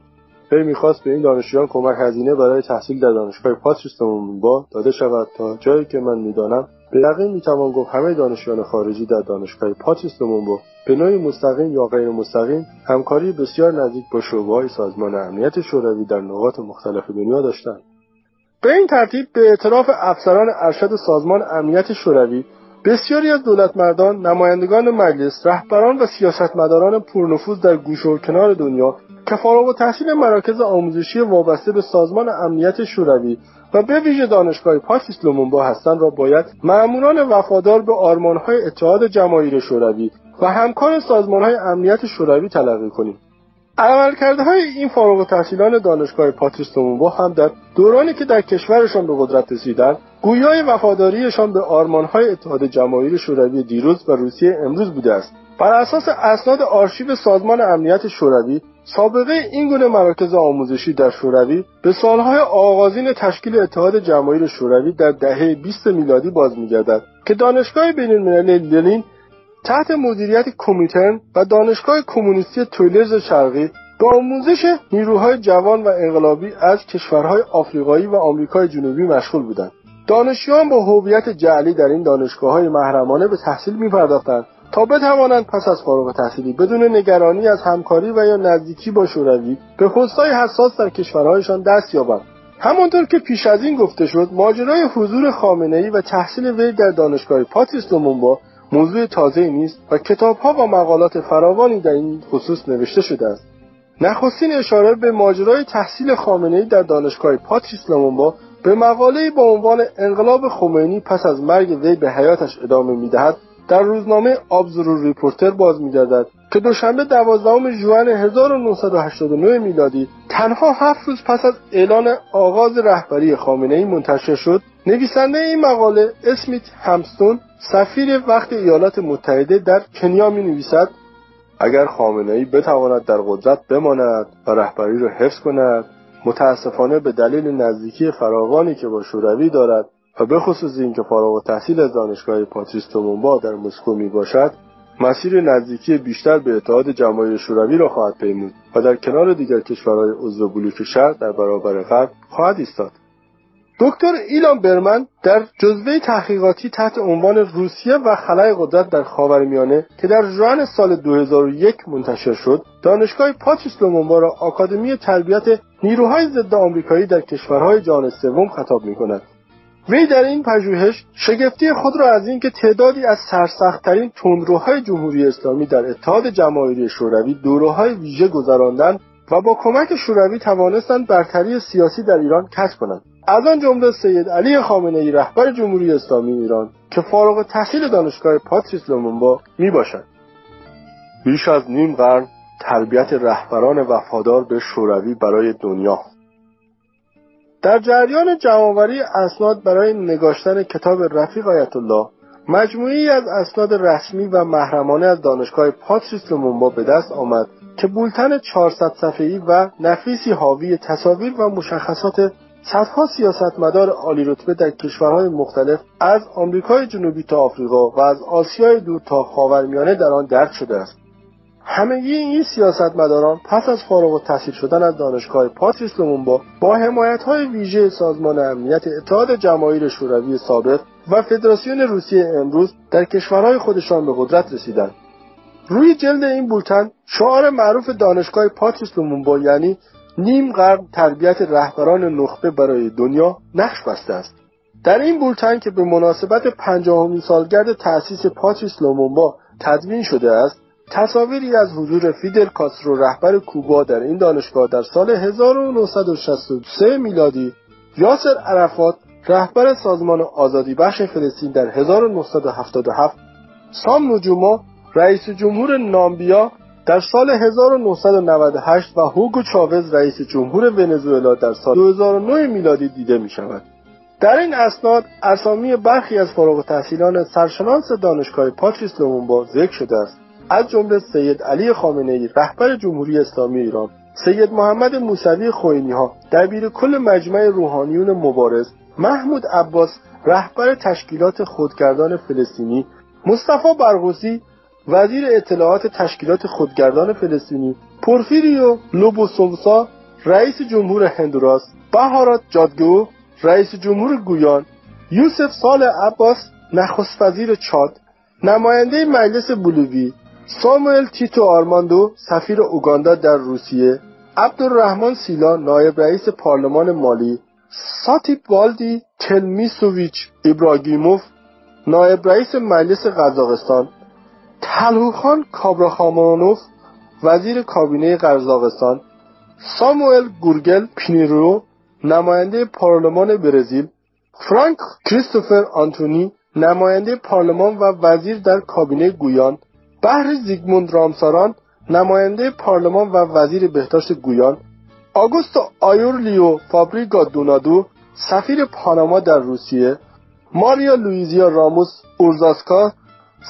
وی می‌خواست به این دانشجویان کمک هزینه برای تحصیل در دانشگاه پاتریس با داده شود تا جایی که من می‌دانم به یقین می‌توان گفت همه دانشجویان خارجی در دانشگاه پاتریس با به نوعی مستقیم یا غیر مستقیم همکاری بسیار نزدیک با شعبههای سازمان امنیت شوروی در نقاط مختلف دنیا داشتند. به این ترتیب به اعتراف افسران ارشد سازمان امنیت شوروی بسیاری از دولتمردان نمایندگان مجلس رهبران و سیاستمداران پرنفوذ در گوشه و کنار دنیا که فارغ التحصیل مراکز آموزشی وابسته به سازمان امنیت شوروی و به ویژه دانشگاه پاتیس لومونبا هستند را باید مأموران وفادار به آرمانهای اتحاد جماهیر شوروی و همکار سازمانهای امنیت شوروی تلقی کنیم. های این فارغ التحصیلان دانشگاه پاتریس لومونبا هم در دورانی که در کشورشان به قدرت رسیدند گویای وفاداریشان به آرمانهای اتحاد جماهیر شوروی دیروز و روسیه امروز بوده است. بر اساس اسناد آرشیو سازمان امنیت شوروی سابقه این گونه مراکز آموزشی در شوروی به سالهای آغازین تشکیل اتحاد جماهیر شوروی در دهه 20 میلادی باز میگردد که دانشگاه بینالمللی لنین تحت مدیریت کمیترن و دانشگاه کمونیستی تولز شرقی به آموزش نیروهای جوان و انقلابی از کشورهای آفریقایی و آمریکای جنوبی مشغول بودند. دانشجویان با هویت جعلی در این دانشگاه های محرمانه به تحصیل میپرداختند تا بتوانند پس از فارغ تحصیلی بدون نگرانی از همکاری و یا نزدیکی با شوروی به پستهای حساس در کشورهایشان دست یابند. همانطور که پیش از این گفته شد ماجرای حضور خامنه و تحصیل وی در دانشگاه پاتریس دومونبا موضوع تازه نیست و کتابها و مقالات فراوانی در این خصوص نوشته شده است. نخستین اشاره به ماجرای تحصیل خامنه در دانشگاه پاتریس لومونبا به مقاله با عنوان انقلاب خمینی پس از مرگ وی به حیاتش ادامه می‌دهد در روزنامه Observer Reporter باز میگردد. که دوشنبه دوازدهم ژوئن 1989 میلادی تنها هفت روز پس از اعلان آغاز رهبری خامنه منتشر شد نویسنده این مقاله اسمیت همستون سفیر وقت ایالات متحده در کنیا می نویسد اگر خامنه ای بتواند در قدرت بماند و رهبری را حفظ کند متاسفانه به دلیل نزدیکی فراوانی که با شوروی دارد و به خصوص اینکه فارغ تحصیل از دانشگاه پاتریس تومونبا در مسکو می باشد مسیر نزدیکی بیشتر به اتحاد جماهیر شوروی را خواهد پیمود و در کنار دیگر کشورهای عضو بلوک شرق در برابر غرب خواهد ایستاد. دکتر ایلان برمن در جزوه تحقیقاتی تحت عنوان روسیه و خلای قدرت در خاورمیانه که در ژوئن سال 2001 منتشر شد دانشگاه پاتریس لومونبا را آکادمی تربیت نیروهای ضد آمریکایی در کشورهای جهان سوم خطاب می کند وی در این پژوهش شگفتی خود را از اینکه تعدادی از سرسختترین تندروهای جمهوری اسلامی در اتحاد جماهیری شوروی دورههای ویژه گذراندند و با کمک شوروی توانستند برتری سیاسی در ایران کسب کنند. از آن جمله سید علی خامنه ای رهبر جمهوری اسلامی ایران که فارغ تحصیل دانشگاه پاتریس لومونبا می باشد. بیش از نیم قرن تربیت رهبران وفادار به شوروی برای دنیا. در جریان جمعآوری اسناد برای نگاشتن کتاب رفیق آیت الله مجموعی از اسناد رسمی و محرمانه از دانشگاه پاتریس لومونبا به دست آمد که بولتن 400 صفحه‌ای و نفیسی حاوی تصاویر و مشخصات صدها سیاستمدار عالی رتبه در کشورهای مختلف از آمریکای جنوبی تا آفریقا و از آسیای دور تا خاورمیانه در آن درد شده است. همگی این سیاستمداران پس از فارغ التحصیل شدن از دانشگاه پاتریس لومونبا با حمایت های ویژه سازمان امنیت اتحاد جماهیر شوروی سابق و فدراسیون روسیه امروز در کشورهای خودشان به قدرت رسیدند. روی جلد این بولتن شعار معروف دانشگاه پاتریس لومونبا یعنی نیم قرن تربیت رهبران نخبه برای دنیا نقش بسته است. در این بولتن که به مناسبت پنجاهمین سالگرد تأسیس پاتریس لومونبا تدوین شده است تصاویری از حضور فیدل کاسترو رهبر کوبا در این دانشگاه در سال 1963 میلادی یاسر عرفات رهبر سازمان آزادی بخش فلسطین در 1977 سام نجوما رئیس جمهور نامبیا در سال 1998 و هوگو چاوز رئیس جمهور ونزوئلا در سال 2009 میلادی دیده می شود. در این اسناد اسامی برخی از فارغ التحصیلان سرشناس دانشگاه پاتریس لومونبا ذکر شده است از جمله سید علی خامنه ای رهبر جمهوری اسلامی ایران سید محمد موسوی خوینی ها دبیر کل مجمع روحانیون مبارز محمود عباس رهبر تشکیلات خودگردان فلسطینی مصطفی برغوثی وزیر اطلاعات تشکیلات خودگردان فلسطینی پورفیریو لوبوسوسا رئیس جمهور هندوراس بهارات جادگو رئیس جمهور گویان یوسف سال عباس نخست وزیر چاد نماینده مجلس بولوی ساموئل تیتو آرماندو سفیر اوگاندا در روسیه عبدالرحمن سیلا نایب رئیس پارلمان مالی ساتیپ والدی تلمیسوویچ ابراگیموف نایب رئیس مجلس قزاقستان تلوخان کابراخامانوف وزیر کابینه قزاقستان ساموئل گورگل پینیرو نماینده پارلمان برزیل فرانک کریستوفر آنتونی نماینده پارلمان و وزیر در کابینه گویان بحر زیگموند رامساران نماینده پارلمان و وزیر بهداشت گویان آگوستو آیورلیو فابریگا دونادو سفیر پاناما در روسیه ماریا لویزیا راموس اورزاسکا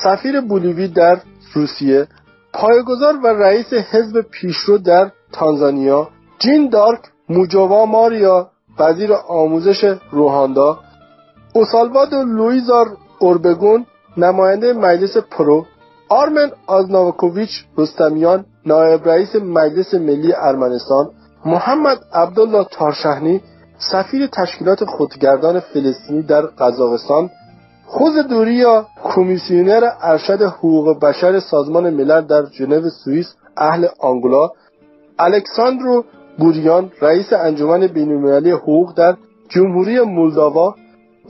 سفیر بولیوی در روسیه پایگزار و رئیس حزب پیشرو در تانزانیا جین دارک موجوا ماریا وزیر آموزش روهاندا اوسالوادو لویزار اوربگون نماینده مجلس پرو آرمن آزناوکوویچ رستمیان نایب رئیس مجلس ملی ارمنستان محمد عبدالله تارشهنی سفیر تشکیلات خودگردان فلسطینی در قزاقستان خوز دوریا کمیسیونر ارشد حقوق بشر سازمان ملل در ژنو سوئیس اهل آنگولا الکساندرو بوریان رئیس انجمن بینالمللی حقوق در جمهوری مولداوا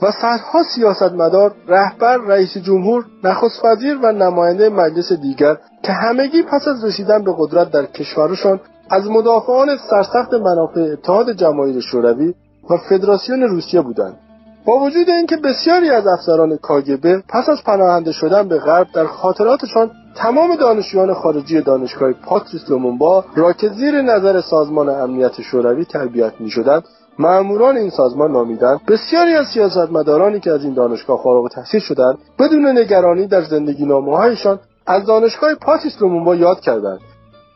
و صدها سیاستمدار رهبر رئیس جمهور نخست وزیر و نماینده مجلس دیگر که همگی پس از رسیدن به قدرت در کشورشان از مدافعان سرسخت منافع اتحاد جماهیر شوروی و فدراسیون روسیه بودند. با وجود اینکه بسیاری از افسران کاگبه پس از پناهنده شدن به غرب در خاطراتشان تمام دانشجویان خارجی دانشگاه پاتریس لومونبا را که زیر نظر سازمان امنیت شوروی تربیت می‌شدند مأموران این سازمان نامیدند بسیاری از سیاستمدارانی که از این دانشگاه فارغ التحصیل شدند بدون نگرانی در زندگی نامههایشان از دانشگاه پاتریس لومونبا یاد کردند.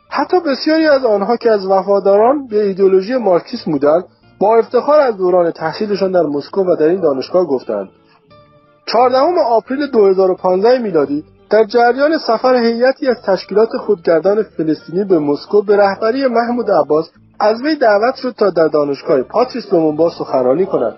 حتی بسیاری از آنها که از وفاداران به ایدولوژی مارکسیسم بودند با افتخار از دوران تحصیلشان در مسکو و در این دانشگاه گفتند. 14 آپریل 2015 میلادی در جریان سفر هیئتی از تشکیلات خودگردان فلسطینی به مسکو به رهبری محمود عباس از وی دعوت شد تا در دانشگاه پاتریس لومونبا سخنرانی کند.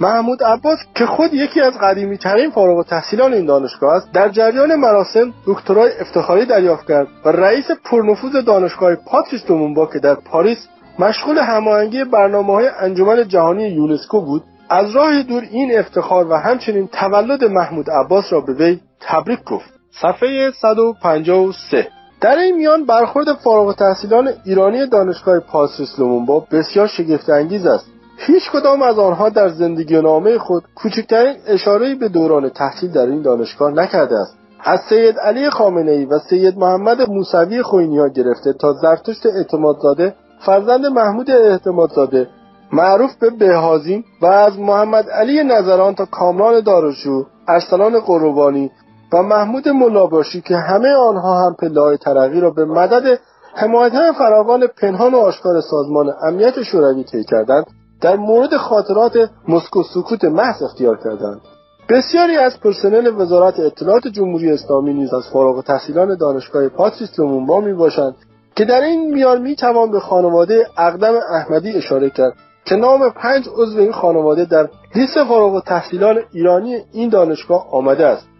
محمود عباس که خود یکی از قدیمی ترین فارغ التحصیلان این دانشگاه است در جریان مراسم دکترای افتخاری دریافت کرد و رئیس پرنفوذ دانشگاه پاتریس لومونبا که در پاریس مشغول هماهنگی برنامه های انجمن جهانی یونسکو بود از راه دور این افتخار و همچنین تولد محمود عباس را به وی تبریک گفت. صفحه 153 در این میان برخورد فارغ تحصیلان ایرانی دانشگاه پاسرس لومونبا بسیار شگفت انگیز است. هیچ کدام از آنها در زندگی نامه خود کوچکترین اشاره به دوران تحصیل در این دانشگاه نکرده است. از سید علی خامنه ای و سید محمد موسوی خوینی گرفته تا زرتشت اعتمادزاده فرزند محمود اعتمادزاده معروف به بهازین و از محمد علی نظران تا کامران دارشو ارسلان قروبانی و محمود ملاباشی که همه آنها هم پله ترقی را به مدد حمایت فراوان پنهان و آشکار سازمان امنیت شوروی طی کردند در مورد خاطرات مسکو سکوت محض اختیار کردند. بسیاری از پرسنل وزارت اطلاعات جمهوری اسلامی نیز از فارغ تحصیلان دانشگاه پاتریس لومونبا می باشند که در این میان می توان به خانواده اقدم احمدی اشاره کرد که نام پنج عضو این خانواده در لیست فارغ تحصیلان ایرانی این دانشگاه آمده است.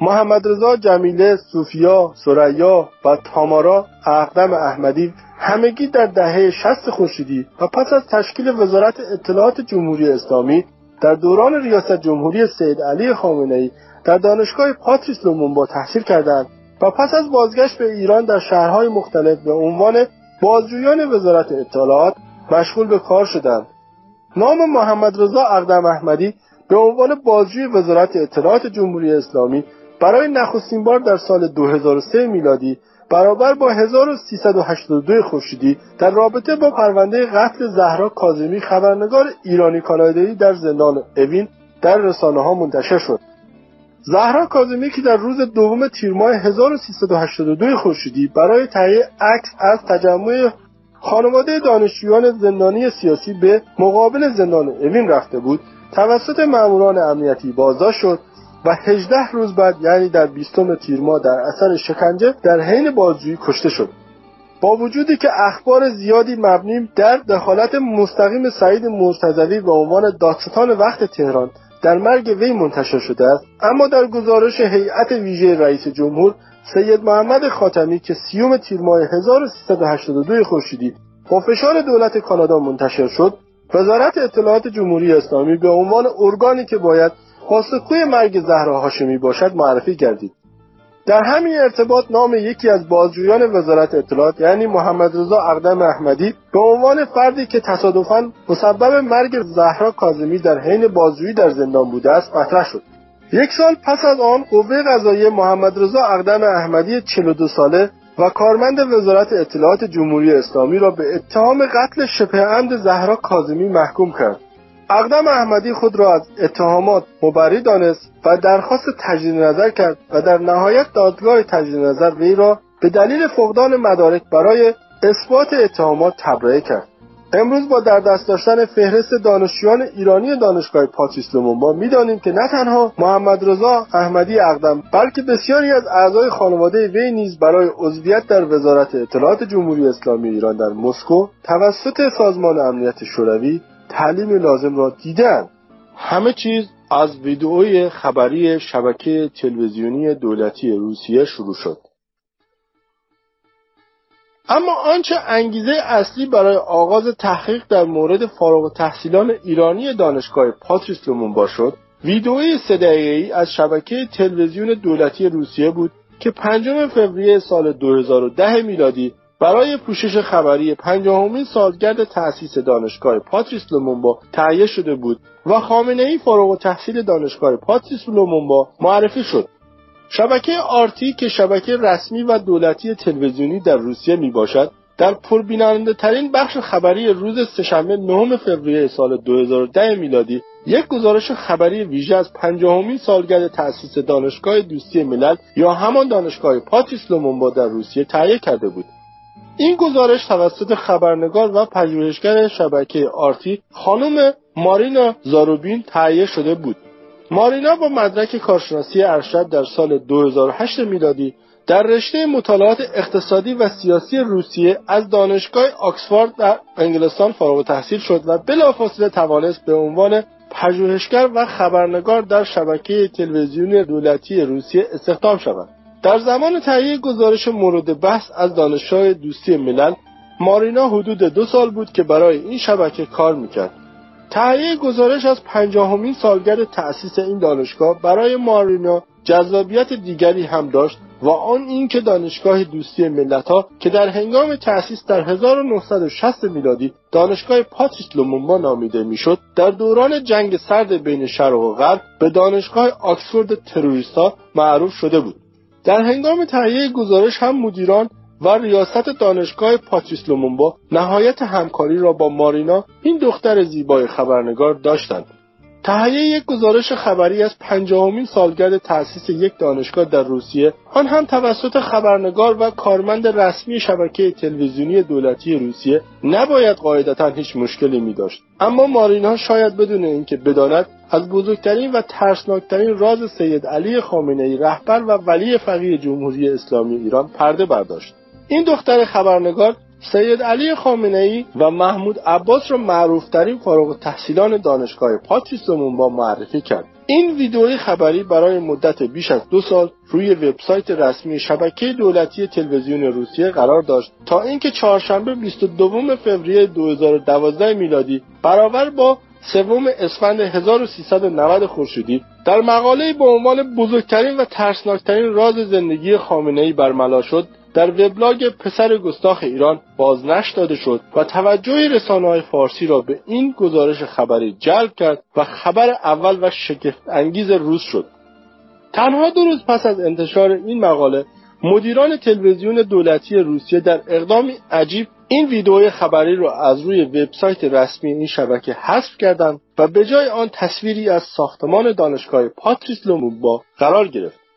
محمد رضا جمیله سوفیا سریا و تامارا اقدم احمدی همگی در دهه شست خورشیدی و پس از تشکیل وزارت اطلاعات جمهوری اسلامی در دوران ریاست جمهوری سید علی خامنه ای در دانشگاه پاتریس لومونبا تحصیل کردند و پس از بازگشت به ایران در شهرهای مختلف به عنوان بازجویان وزارت اطلاعات مشغول به کار شدند. نام محمد رضا اقدم احمدی به عنوان بازجوی وزارت اطلاعات جمهوری اسلامی برای نخستین بار در سال 2003 میلادی برابر با 1382 خورشیدی در رابطه با پرونده قتل زهرا کاظمی خبرنگار ایرانی کانادایی در زندان اوین در رسانه ها منتشر شد. زهرا کاظمی که در روز دوم تیر ماه 1382 خورشیدی برای تهیه عکس از تجمع خانواده دانشجویان زندانی سیاسی به مقابل زندان اوین رفته بود توسط ماموران امنیتی بازداشت شد. و 18 روز بعد یعنی در 20 تیر ماه در اثر شکنجه در حین بازجویی کشته شد. با وجودی که اخبار زیادی مبنی در دخالت مستقیم سعید مرتضوی به عنوان دادستان وقت تهران در مرگ وی منتشر شده است اما در گزارش هیئت ویژه رئیس جمهور سید محمد خاتمی که سیوم تیر ماه 1382 خورشیدی با فشار دولت کانادا منتشر شد وزارت اطلاعات جمهوری اسلامی به عنوان ارگانی که باید پاسخگوی مرگ زهرا هاشمی باشد معرفی گردید در همین ارتباط نام یکی از بازجویان وزارت اطلاعات یعنی محمد رضا اقدم احمدی به عنوان فردی که تصادفاً مسبب مرگ زهرا کاظمی در حین بازجویی در زندان بوده است مطرح شد. یک سال پس از آن قوه قضایی محمد رضا اقدم احمدی 42 ساله و کارمند وزارت اطلاعات جمهوری اسلامی را به اتهام قتل شبه عمد زهرا کاظمی محکوم کرد. اقدم احمدی خود را از اتهامات مبری دانست و درخواست تجدید نظر کرد و در نهایت دادگاه تجدید نظر وی را به دلیل فقدان مدارک برای اثبات اتهامات تبرئه کرد. امروز با در دست داشتن فهرست دانشجویان ایرانی دانشگاه پاتریس لومونبا می‌دانیم که نه تنها محمد رضا احمدی اقدم بلکه بسیاری از اعضای خانواده وی نیز برای عضویت در وزارت اطلاعات جمهوری اسلامی ایران در مسکو توسط سازمان امنیت شوروی تعلیم لازم را دیدن. همه چیز از ویدئوی خبری شبکه تلویزیونی دولتی روسیه شروع شد. اما آنچه انگیزه اصلی برای آغاز تحقیق در مورد فارغ تحصیلان ایرانی دانشگاه پاتریس لومونبا شد ویدئوی سه ای از شبکه تلویزیون دولتی روسیه بود که پنجم فوریه سال 2010 میلادی برای پوشش خبری پنجاهمین سالگرد تأسیس دانشگاه پاتریس لومونبا تهیه شده بود و خامنه ای فارغ التحصیل دانشگاه پاتریس لومونبا معرفی شد. شبکه RT که شبکه رسمی و دولتی تلویزیونی در روسیه می باشد در پربیننده ترین بخش خبری روز سهشنبه نهم فوریه سال 2010 میلادی یک گزارش خبری ویژه از پنجاهمین سالگرد تأسیس دانشگاه دوستی ملل یا همان دانشگاه پاتریس لومونبا در روسیه تهیه کرده بود. این گزارش توسط خبرنگار و پژوهشگر شبکه آرتی خانم مارینا زاروبین تهیه شده بود مارینا با مدرک کارشناسی ارشد در سال 2008 میلادی در رشته مطالعات اقتصادی و سیاسی روسیه از دانشگاه آکسفورد در انگلستان فارغ تحصیل شد و بلافاصله توانست به عنوان پژوهشگر و خبرنگار در شبکه تلویزیونی دولتی روسیه استخدام شود. در زمان تهیه گزارش مورد بحث از دانشگاه دوستی ملل مارینا حدود دو سال بود که برای این شبکه کار می‌کرد. تهیه گزارش از پنجاهمین سالگرد تأسیس این دانشگاه برای مارینا جذابیت دیگری هم داشت و آن اینکه دانشگاه دوستی ملتها که در هنگام تأسیس در 1960 میلادی دانشگاه پاتریس لومونبا نامیده می‌شد در دوران جنگ سرد بین شرق و غرب به دانشگاه آکسفورد تروریستا معروف شده بود. در هنگام تهیه گزارش هم مدیران و ریاست دانشگاه پاتریس لومونبا نهایت همکاری را با مارینا این دختر زیبای خبرنگار داشتند. تهیه یک گزارش خبری از پنجاهمین سالگرد تأسیس یک دانشگاه در روسیه آن هم توسط خبرنگار و کارمند رسمی شبکه تلویزیونی دولتی روسیه نباید قاعدتا هیچ مشکلی می داشت اما مارینا شاید بدون اینکه بداند از بزرگترین و ترسناکترین راز سید علی خامنه ای رهبر و ولی فقیه جمهوری اسلامی ایران پرده برداشت. این دختر خبرنگار سید علی خامنه ای و محمود عباس را معروفترین فارغ تحصیلان دانشگاه پاتریس با معرفی کرد. این ویدئوی خبری برای مدت بیش از دو سال روی وبسایت رسمی شبکه دولتی تلویزیون روسیه قرار داشت تا اینکه چهارشنبه 22 فوریه 2012 میلادی برابر با سوم اسفند 1390 خورشیدی در مقاله با عنوان بزرگترین و ترسناکترین راز زندگی خامنه ای برملا شد در وبلاگ پسر گستاخ ایران بازنشر داده شد و توجه رسانه های فارسی را به این گزارش خبری جلب کرد و خبر اول و شگفت انگیز روز شد. تنها دو روز پس از انتشار این مقاله مدیران تلویزیون دولتی روسیه در اقدامی عجیب این ویدئوی خبری را از روی وبسایت رسمی این شبکه حذف کردند و به جای آن تصویری از ساختمان دانشگاه پاتریس لومونبا قرار گرفت.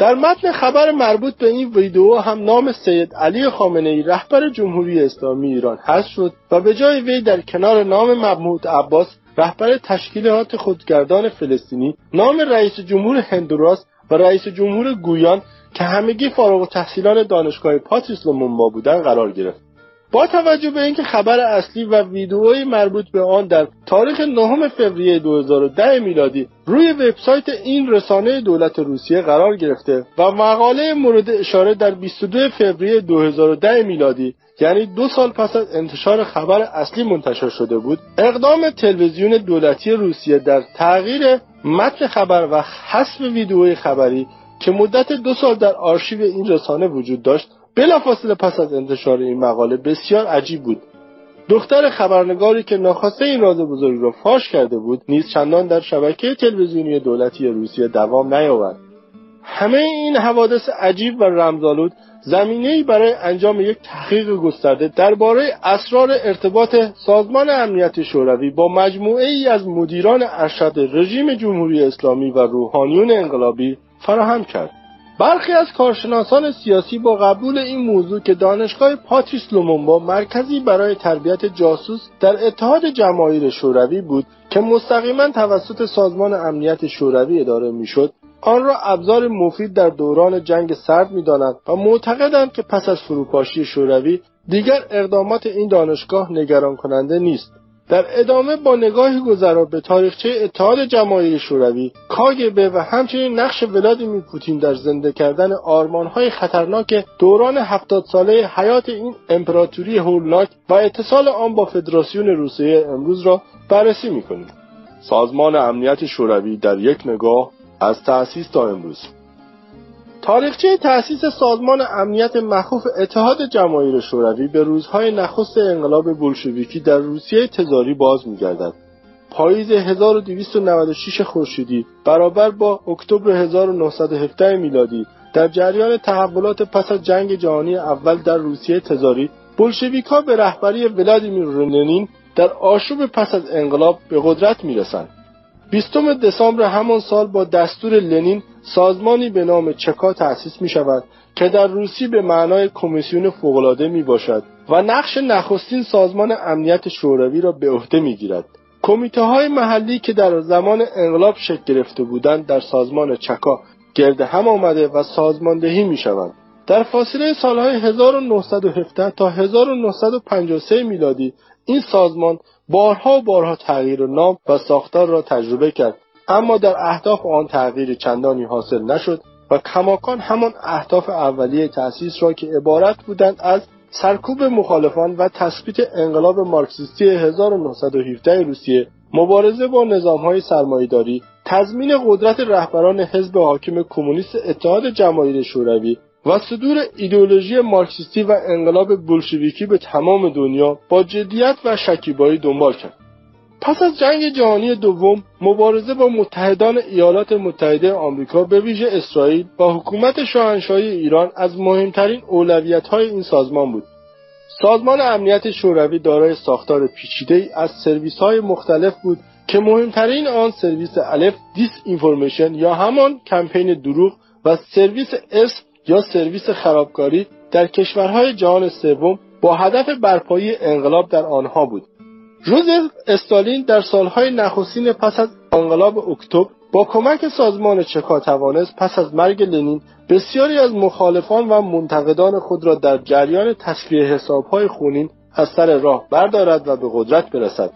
در متن خبر مربوط به این ویدئو هم نام سید علی خامنه ای رهبر جمهوری اسلامی ایران حذف شد و به جای وی در کنار نام محمود عباس رهبر تشکیلات خودگردان فلسطینی نام رئیس جمهور هندوراس و رئیس جمهور گویان که همگی فارغ التحصیلان دانشگاه پاتریس لومونبا بودند قرار گرفت. با توجه به اینکه خبر اصلی و ویدئوی مربوط به آن در تاریخ نهم فوریه 2010 میلادی روی وبسایت این رسانه دولت روسیه قرار گرفته و مقاله مورد اشاره در 22 فوریه 2010 میلادی یعنی دو سال پس از انتشار خبر اصلی منتشر شده بود اقدام تلویزیون دولتی روسیه در تغییر متن خبر و حذف ویدئوی خبری که مدت دو سال در آرشیو این رسانه وجود داشت بلافاصله پس از انتشار این مقاله بسیار عجیب بود. دختر خبرنگاری که ناخواسته این راز بزرگ را فاش کرده بود نیز چندان در شبکه تلویزیونی دولتی روسیه دوام نیاورد. همه این حوادث عجیب و رمزآلود زمینهای برای انجام یک تحقیق گسترده درباره اسرار ارتباط سازمان امنیت شوروی با مجموعه ای از مدیران ارشد رژیم جمهوری اسلامی و روحانیون انقلابی فراهم کرد. برخی از کارشناسان سیاسی با قبول این موضوع که دانشگاه پاتریس لومونبا مرکزی برای تربیت جاسوس در اتحاد جماهیر شوروی بود که مستقیما توسط سازمان امنیت شوروی اداره می‌شد آن را ابزار مفید در دوران جنگ سرد می‌دانند و معتقدند که پس از فروپاشی شوروی دیگر اقدامات این دانشگاه نگران کننده نیست. در ادامه با نگاهی گذرا به تاریخچه اتحاد جماهیر شوروی کاگبه و همچنین نقش ولادیمیر پوتین در زنده کردن آرمانهای خطرناک دوران هفتاد ساله حیات این امپراتوری هولناک و اتصال آن با فدراسیون روسیه امروز را بررسی می‌کنیم. سازمان امنیت شوروی در یک نگاه از تأسیس تا امروز. تاریخچه تأسیس سازمان امنیت مخوف اتحاد جماهیر شوروی به روزهای نخست انقلاب بولشویکی در روسیه تزاری باز میگردد. پاییز 1296 خورشیدی برابر با اکتبر 1917 میلادی در جریان تحولات پس از جنگ جهانی اول در روسیه تزاری بولشویکها به رهبری ولادیمیر لنین در آشوب پس از انقلاب به قدرت می‌رسند. بیستم دسامبر همان سال با دستور لنین سازمانی به نام چکا تأسیس می شود که در روسی به معنای کمیسیون فوقالعاده می باشد و نقش نخستین سازمان امنیت شوروی را به عهده می گیرد. کمیته های محلی که در زمان انقلاب شکل گرفته بودند در سازمان چکا گرد هم آمده و سازماندهی می شوند. در فاصله سالهای 1917 تا 1953 میلادی این سازمان بارها و بارها تغییر نام و ساختار را تجربه کرد اما در اهداف آن تغییر چندانی حاصل نشد و کماکان همان اهداف اولیه تأسیس را که عبارت بودند از سرکوب مخالفان و تثبیت انقلاب مارکسیستی 1917 روسیه مبارزه با نظامهای سرمایهداری تضمین قدرت رهبران حزب حاکم کمونیست اتحاد جماهیر شوروی و صدور ایدئولوژی مارکسیستی و انقلاب بولشویکی به تمام دنیا با جدیت و شکیبایی دنبال کرد. پس از جنگ جهانی دوم مبارزه با متحدان ایالات متحده آمریکا به ویژه اسرائیل با حکومت شاهنشاهی ایران از مهمترین اولویت‌های این سازمان بود. سازمان امنیت شوروی دارای ساختار پیچیده از سرویس‌های مختلف بود که مهمترین آن سرویس الف دیس اینفورمیشن یا همان کمپین دروغ و سرویس اس یا سرویس خرابکاری در کشورهای جهان سوم با هدف برپایی انقلاب در آنها بود. ژوزف استالین در سالهای نخستین پس از انقلاب اکتبر با کمک سازمان چکا توانست پس از مرگ لنین بسیاری از مخالفان و منتقدان خود را در جریان تصفیه حسابهای خونین از سر راه بردارد و به قدرت برسد.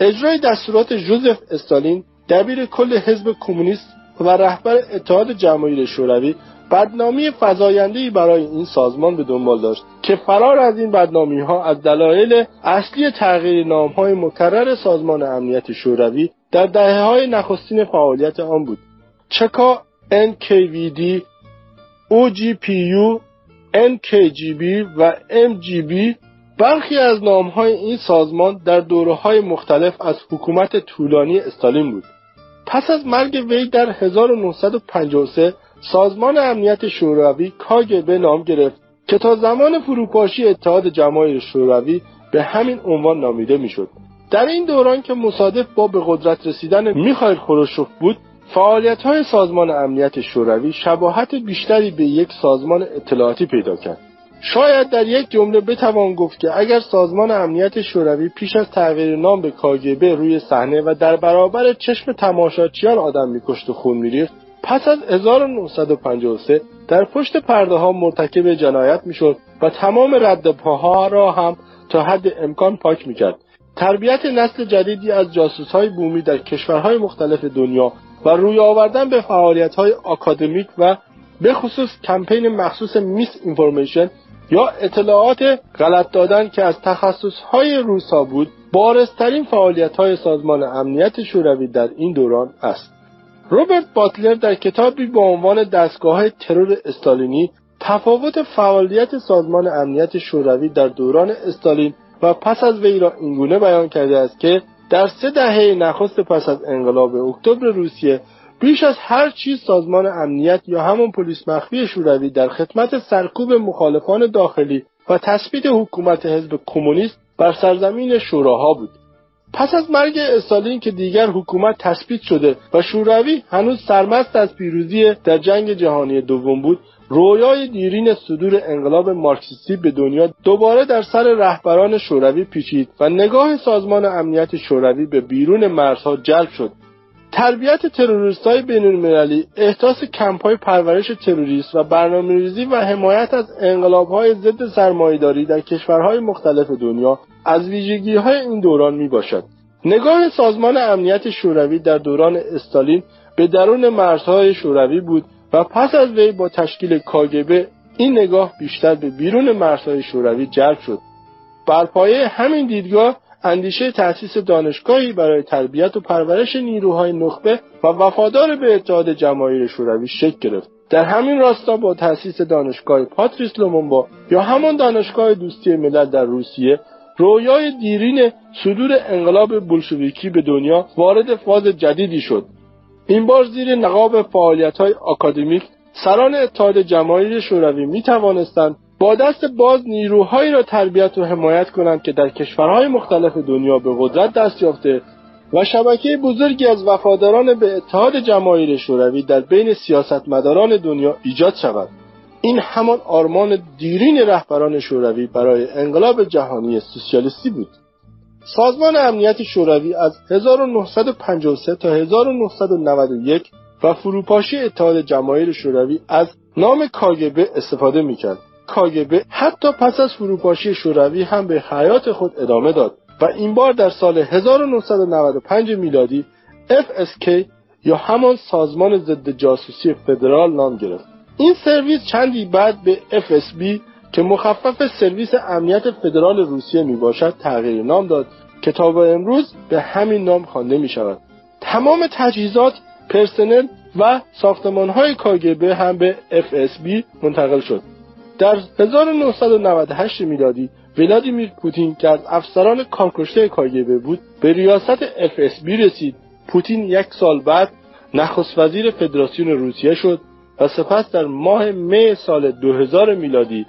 اجرای دستورات جوزف استالین دبیر کل حزب کمونیست و رهبر اتحاد جماهیر شوروی بدنامی فضایندهای برای این سازمان به دنبال داشت که فرار از این بدنامی ها از دلایل اصلی تغییر نام های مکرر سازمان امنیت شوروی در دهه های نخستین فعالیت آن بود. چکا NKVD OGPU NKGB و MGB برخی از نام های این سازمان در دوره های مختلف از حکومت طولانی استالین بود. پس از مرگ وی در 1953 سازمان امنیت شوروی کاگبه نام گرفت که تا زمان فروپاشی اتحاد جماهیر شوروی به همین عنوان نامیده می‌شد. در این دوران که مصادف با به قدرت رسیدن میخائیل خروشوف بود فعالیت های سازمان امنیت شوروی شباهت بیشتری به یک سازمان اطلاعاتی پیدا کرد. شاید در یک جمله بتوان گفت که اگر سازمان امنیت شوروی پیش از تغییر نام به کاگبه روی صحنه و در برابر چشم تماشاچیان آدم میکشت و خون میریخت پس از 1953 در پشت پرده ها مرتکب جنایت می‌شد و تمام رد پاها را هم تا حد امکان پاک می‌کرد. تربیت نسل جدیدی از جاسوس های بومی در کشورهای مختلف دنیا و روی آوردن به فعالیت های آکادمیک و به خصوص کمپین مخصوص میس اینفورمیشن یا اطلاعات غلط دادن که از تخصص های روسا بود بارسترین فعالیت های سازمان امنیت شوروی در این دوران است. روبرت باتلر در کتابی با عنوان دستگاه ترور استالینی تفاوت فعالیت سازمان امنیت شوروی در دوران استالین و پس از وی را اینگونه بیان کرده است که در سه دهه نخست پس از انقلاب اکتبر روسیه بیش از هر چیز سازمان امنیت یا همون پلیس مخفی شوروی در خدمت سرکوب مخالفان داخلی و تثبیت حکومت حزب کمونیست بر سرزمین شوراها بود. پس از مرگ استالین که دیگر حکومت تثبیت شده و شوروی هنوز سرمست از پیروزی در جنگ جهانی دوم بود رویای دیرین صدور انقلاب مارکسیستی به دنیا دوباره در سر رهبران شوروی پیچید و نگاه سازمان امنیت شوروی به بیرون مرزها جلب شد. تربیت تروریست های بین المللی، احداث کمپ های پرورش تروریست و برنامه ریزی و حمایت از انقلاب های ضد سرمایهداری در کشورهای مختلف دنیا از ویژگی های این دوران می باشد. نگاه سازمان امنیت شوروی در دوران استالین به درون مرزهای شوروی بود و پس از وی با تشکیل کاگبه این نگاه بیشتر به بیرون مرزهای شوروی جلب شد. بر پایه همین دیدگاه اندیشه تأسیس دانشگاهی برای تربیت و پرورش نیروهای نخبه و وفادار به اتحاد جماهیر شوروی شکل گرفت. در همین راستا با تأسیس دانشگاه پاتریس لومونبا یا همان دانشگاه دوستی ملل در روسیه رویای دیرین صدور انقلاب بولشویکی به دنیا وارد فاز جدیدی شد. این بار زیر نقاب فعالیت های سران اتحاد جماهیر شوروی می توانستند با دست باز نیروهایی را تربیت و حمایت کنند که در کشورهای مختلف دنیا به قدرت دست یافته و شبکه بزرگی از وفاداران به اتحاد جماهیر شوروی در بین سیاستمداران دنیا ایجاد شود. این همان آرمان دیرین رهبران شوروی برای انقلاب جهانی سوسیالیستی بود. سازمان امنیت شوروی از 1953 تا 1991 و فروپاشی اتحاد جماهیر شوروی از نام کاگبه استفاده می‌کرد. کاگبه حتی پس از فروپاشی شوروی هم به حیات خود ادامه داد و این بار در سال 1995 میلادی FSK یا همان سازمان ضد جاسوسی فدرال نام گرفت. این سرویس چندی بعد به FSB که مخفف سرویس امنیت فدرال روسیه می باشد تغییر نام داد که تا به امروز به همین نام خوانده می شود تمام تجهیزات پرسنل و ساختمان های کاگبه هم به FSB منتقل شد. در 1998 میلادی ولادیمیر پوتین که از افسران کارکشته کاگبه بود به ریاست FSB رسید. پوتین یک سال بعد نخست وزیر فدراسیون روسیه شد و سپس در ماه می سال 2000 میلادی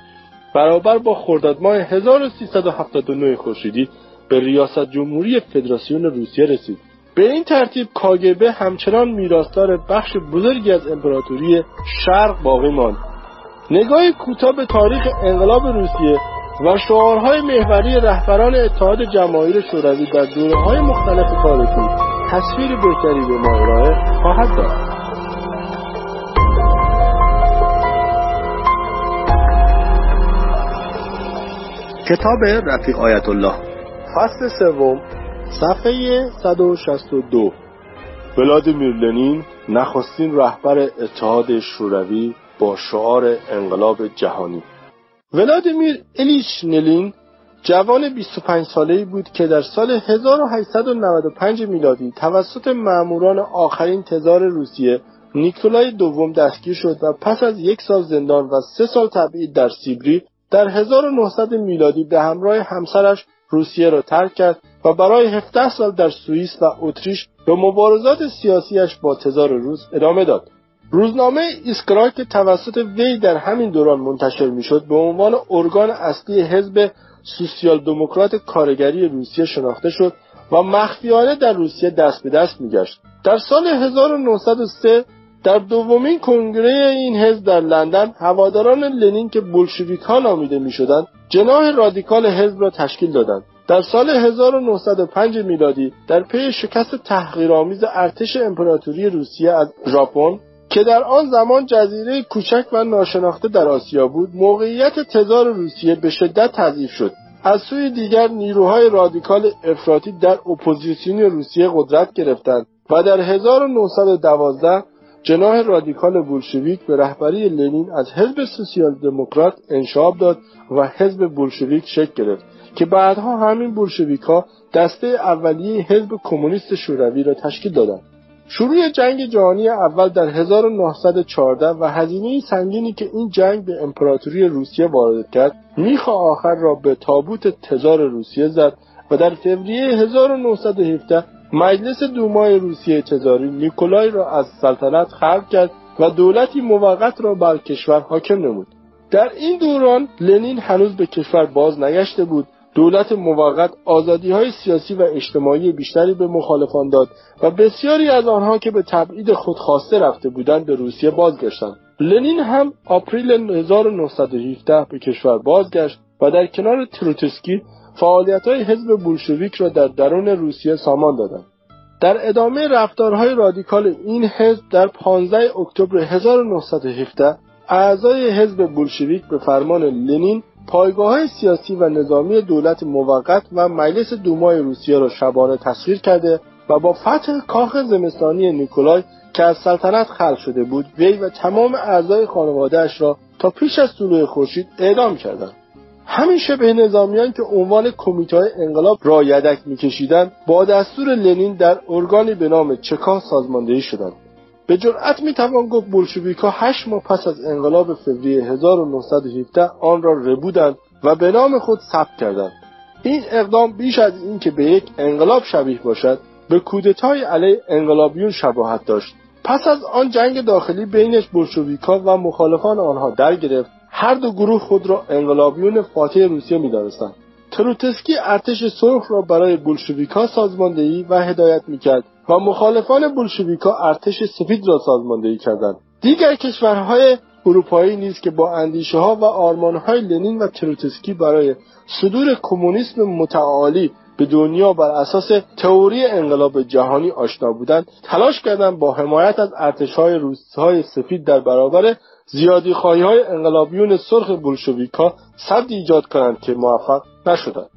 برابر با خرداد ماه 1379 خورشیدی به ریاست جمهوری فدراسیون روسیه رسید. به این ترتیب کاگبه همچنان میراثدار بخش بزرگی از امپراتوری شرق باقی ماند. نگاهی کوتاه به تاریخ انقلاب روسیه و شعارهای محوری رهبران اتحاد جماهیر شوروی در دوره‌های مختلف تاریخی تصویر بهتری به ما ارائه خواهد داد. کتاب رفیق آیت الله فصل سوم صفحه 162 ولادیمیر لنین نخستین رهبر اتحاد شوروی با شعار انقلاب جهانی ولادیمیر الیچ نلین جوان 25 ساله‌ای بود که در سال 1895 میلادی توسط ماموران آخرین تزار روسیه نیکولای دوم دستگیر شد و پس از یک سال زندان و سه سال تبعید در سیبری در 1900 میلادی به همراه همسرش روسیه را ترک کرد و برای 17 سال در سوئیس و اتریش به مبارزات سیاسیش با تزار روس ادامه داد. روزنامه ایسکرا که توسط وی در همین دوران منتشر می‌شد به عنوان ارگان اصلی حزب سوسیال دموکرات کارگری روسیه شناخته شد و مخفیانه در روسیه دست به دست میگشت. در سال 1903 در دومین کنگره این حزب در لندن هواداران لنین که بولشویک ها نامیده می‌شدند جناح رادیکال حزب را تشکیل دادند. در سال 1905 میلادی در پی شکست تحقیرآمیز ارتش امپراتوری روسیه از ژاپن که در آن زمان جزیره کوچک و ناشناخته در آسیا بود موقعیت تزار روسیه به شدت تضعیف شد. از سوی دیگر نیروهای رادیکال افراطی در اپوزیسیون روسیه قدرت گرفتند و در 1912 جناح رادیکال بولشویک به رهبری لنین از حزب سوسیال دموکرات انشعاب داد و حزب بولشویک شکل گرفت که بعدها همین بولشویک ها دسته اولیه حزب کمونیست شوروی را تشکیل دادند. شروع جنگ جهانی اول در 1914 و هزینه سنگینی که این جنگ به امپراتوری روسیه وارد کرد میخ آخر را به تابوت تزار روسیه زد و در فوریه 1917 مجلس دومای روسیه تزاری نیکولای را از سلطنت خلق کرد و دولتی موقت را بر کشور حاکم نمود. در این دوران لنین هنوز به کشور باز نگشته بود دولت موقت آزادی های سیاسی و اجتماعی بیشتری به مخالفان داد و بسیاری از آنها که به تبعید خود خواسته رفته بودند به روسیه بازگشتند. لنین هم آپریل 1917 به کشور بازگشت و در کنار تروتسکی فعالیت های حزب بولشویک را در درون روسیه سامان دادند. در ادامه رفتارهای رادیکال این حزب در 15 اکتبر 1917 اعضای حزب بولشویک به فرمان لنین پایگاه سیاسی و نظامی دولت موقت و مجلس دومای روسیه را شبانه تسخیر کرده و با فتح کاخ زمستانی نیکولای که از سلطنت خلق شده بود وی و تمام اعضای خانوادهاش را تا پیش از طلوع خورشید اعدام کردند. همین شبه نظامیان که عنوان کمیته انقلاب را یدک میکشیدند با دستور لنین در ارگانی به نام چکا سازماندهی شدند. به جرأت می‌توان گفت بولشویکها هشت ماه پس از انقلاب فوریه 1917 آن را ربودند و به نام خود ثبت کردند. این اقدام بیش از اینکه به یک انقلاب شبیه باشد به کودتای علیه انقلابیون شباهت داشت. پس از آن جنگ داخلی بینش بولشویکها و مخالفان آنها در گرفت. هر دو گروه خود را انقلابیون فاتح روسیه می‌دانستند. تروتسکی ارتش سرخ را برای بولشویکها سازماندهی و هدایت می‌کرد. و مخالفان بولشویکها ارتش سفید را سازماندهی کردند. دیگر کشورهای اروپایی نیز که با اندیشه ها و آرمان های لنین و تروتسکی برای صدور کمونیسم متعالی به دنیا بر اساس تئوری انقلاب جهانی آشنا بودند تلاش کردند با حمایت از ارتشهای روسهای سفید در برابر زیادی خواهی های انقلابیون سرخ بولشویکا صد ایجاد کنند که موفق نشدند.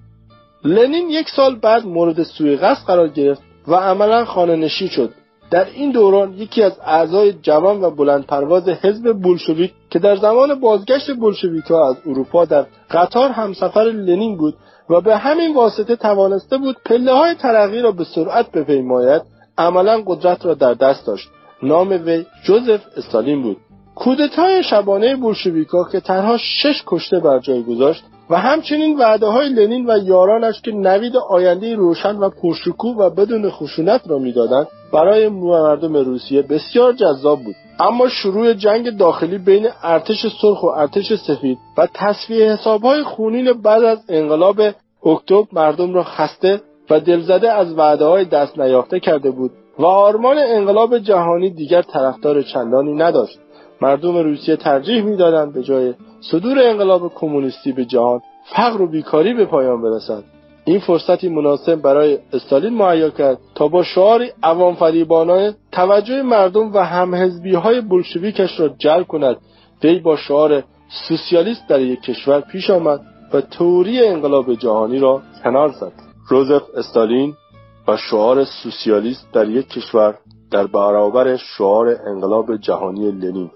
لنین یک سال بعد مورد سوی قصد قرار گرفت و عملا خانه نشین شد. در این دوران یکی از اعضای جوان و بلند پرواز حزب بولشویک که در زمان بازگشت بولشویکها از اروپا در قطار همسفر لنین بود و به همین واسطه توانسته بود پله های ترقی را به سرعت بپیماید عملا قدرت را در دست داشت. نام وی جوزف استالین بود. کودتای شبانه بولشویکا که تنها شش کشته بر جای گذاشت و همچنین وعده های لنین و یارانش که نوید آینده روشن و پرشکوه و بدون خشونت را می‌دادند برای مردم روسیه بسیار جذاب بود. اما شروع جنگ داخلی بین ارتش سرخ و ارتش سفید و تصفیه حسابهای خونین بعد از انقلاب اکتبر مردم را خسته و دلزده از وعده های دست نیافته کرده بود و آرمان انقلاب جهانی دیگر طرفدار چندانی نداشت. مردم روسیه ترجیح می‌دادند به جای صدور انقلاب کمونیستی به جهان فقر و بیکاری به پایان برسد. این فرصتی مناسب برای استالین مهیا کرد تا با شعاری عوام فریبانه توجه مردم و همحزبی های بلشویکش را جلب کند. وی با شعار سوسیالیست در یک کشور پیش آمد و توری انقلاب جهانی را کنار زد. روزف استالین و شعار سوسیالیست در یک کشور در برابر شعار انقلاب جهانی لنین.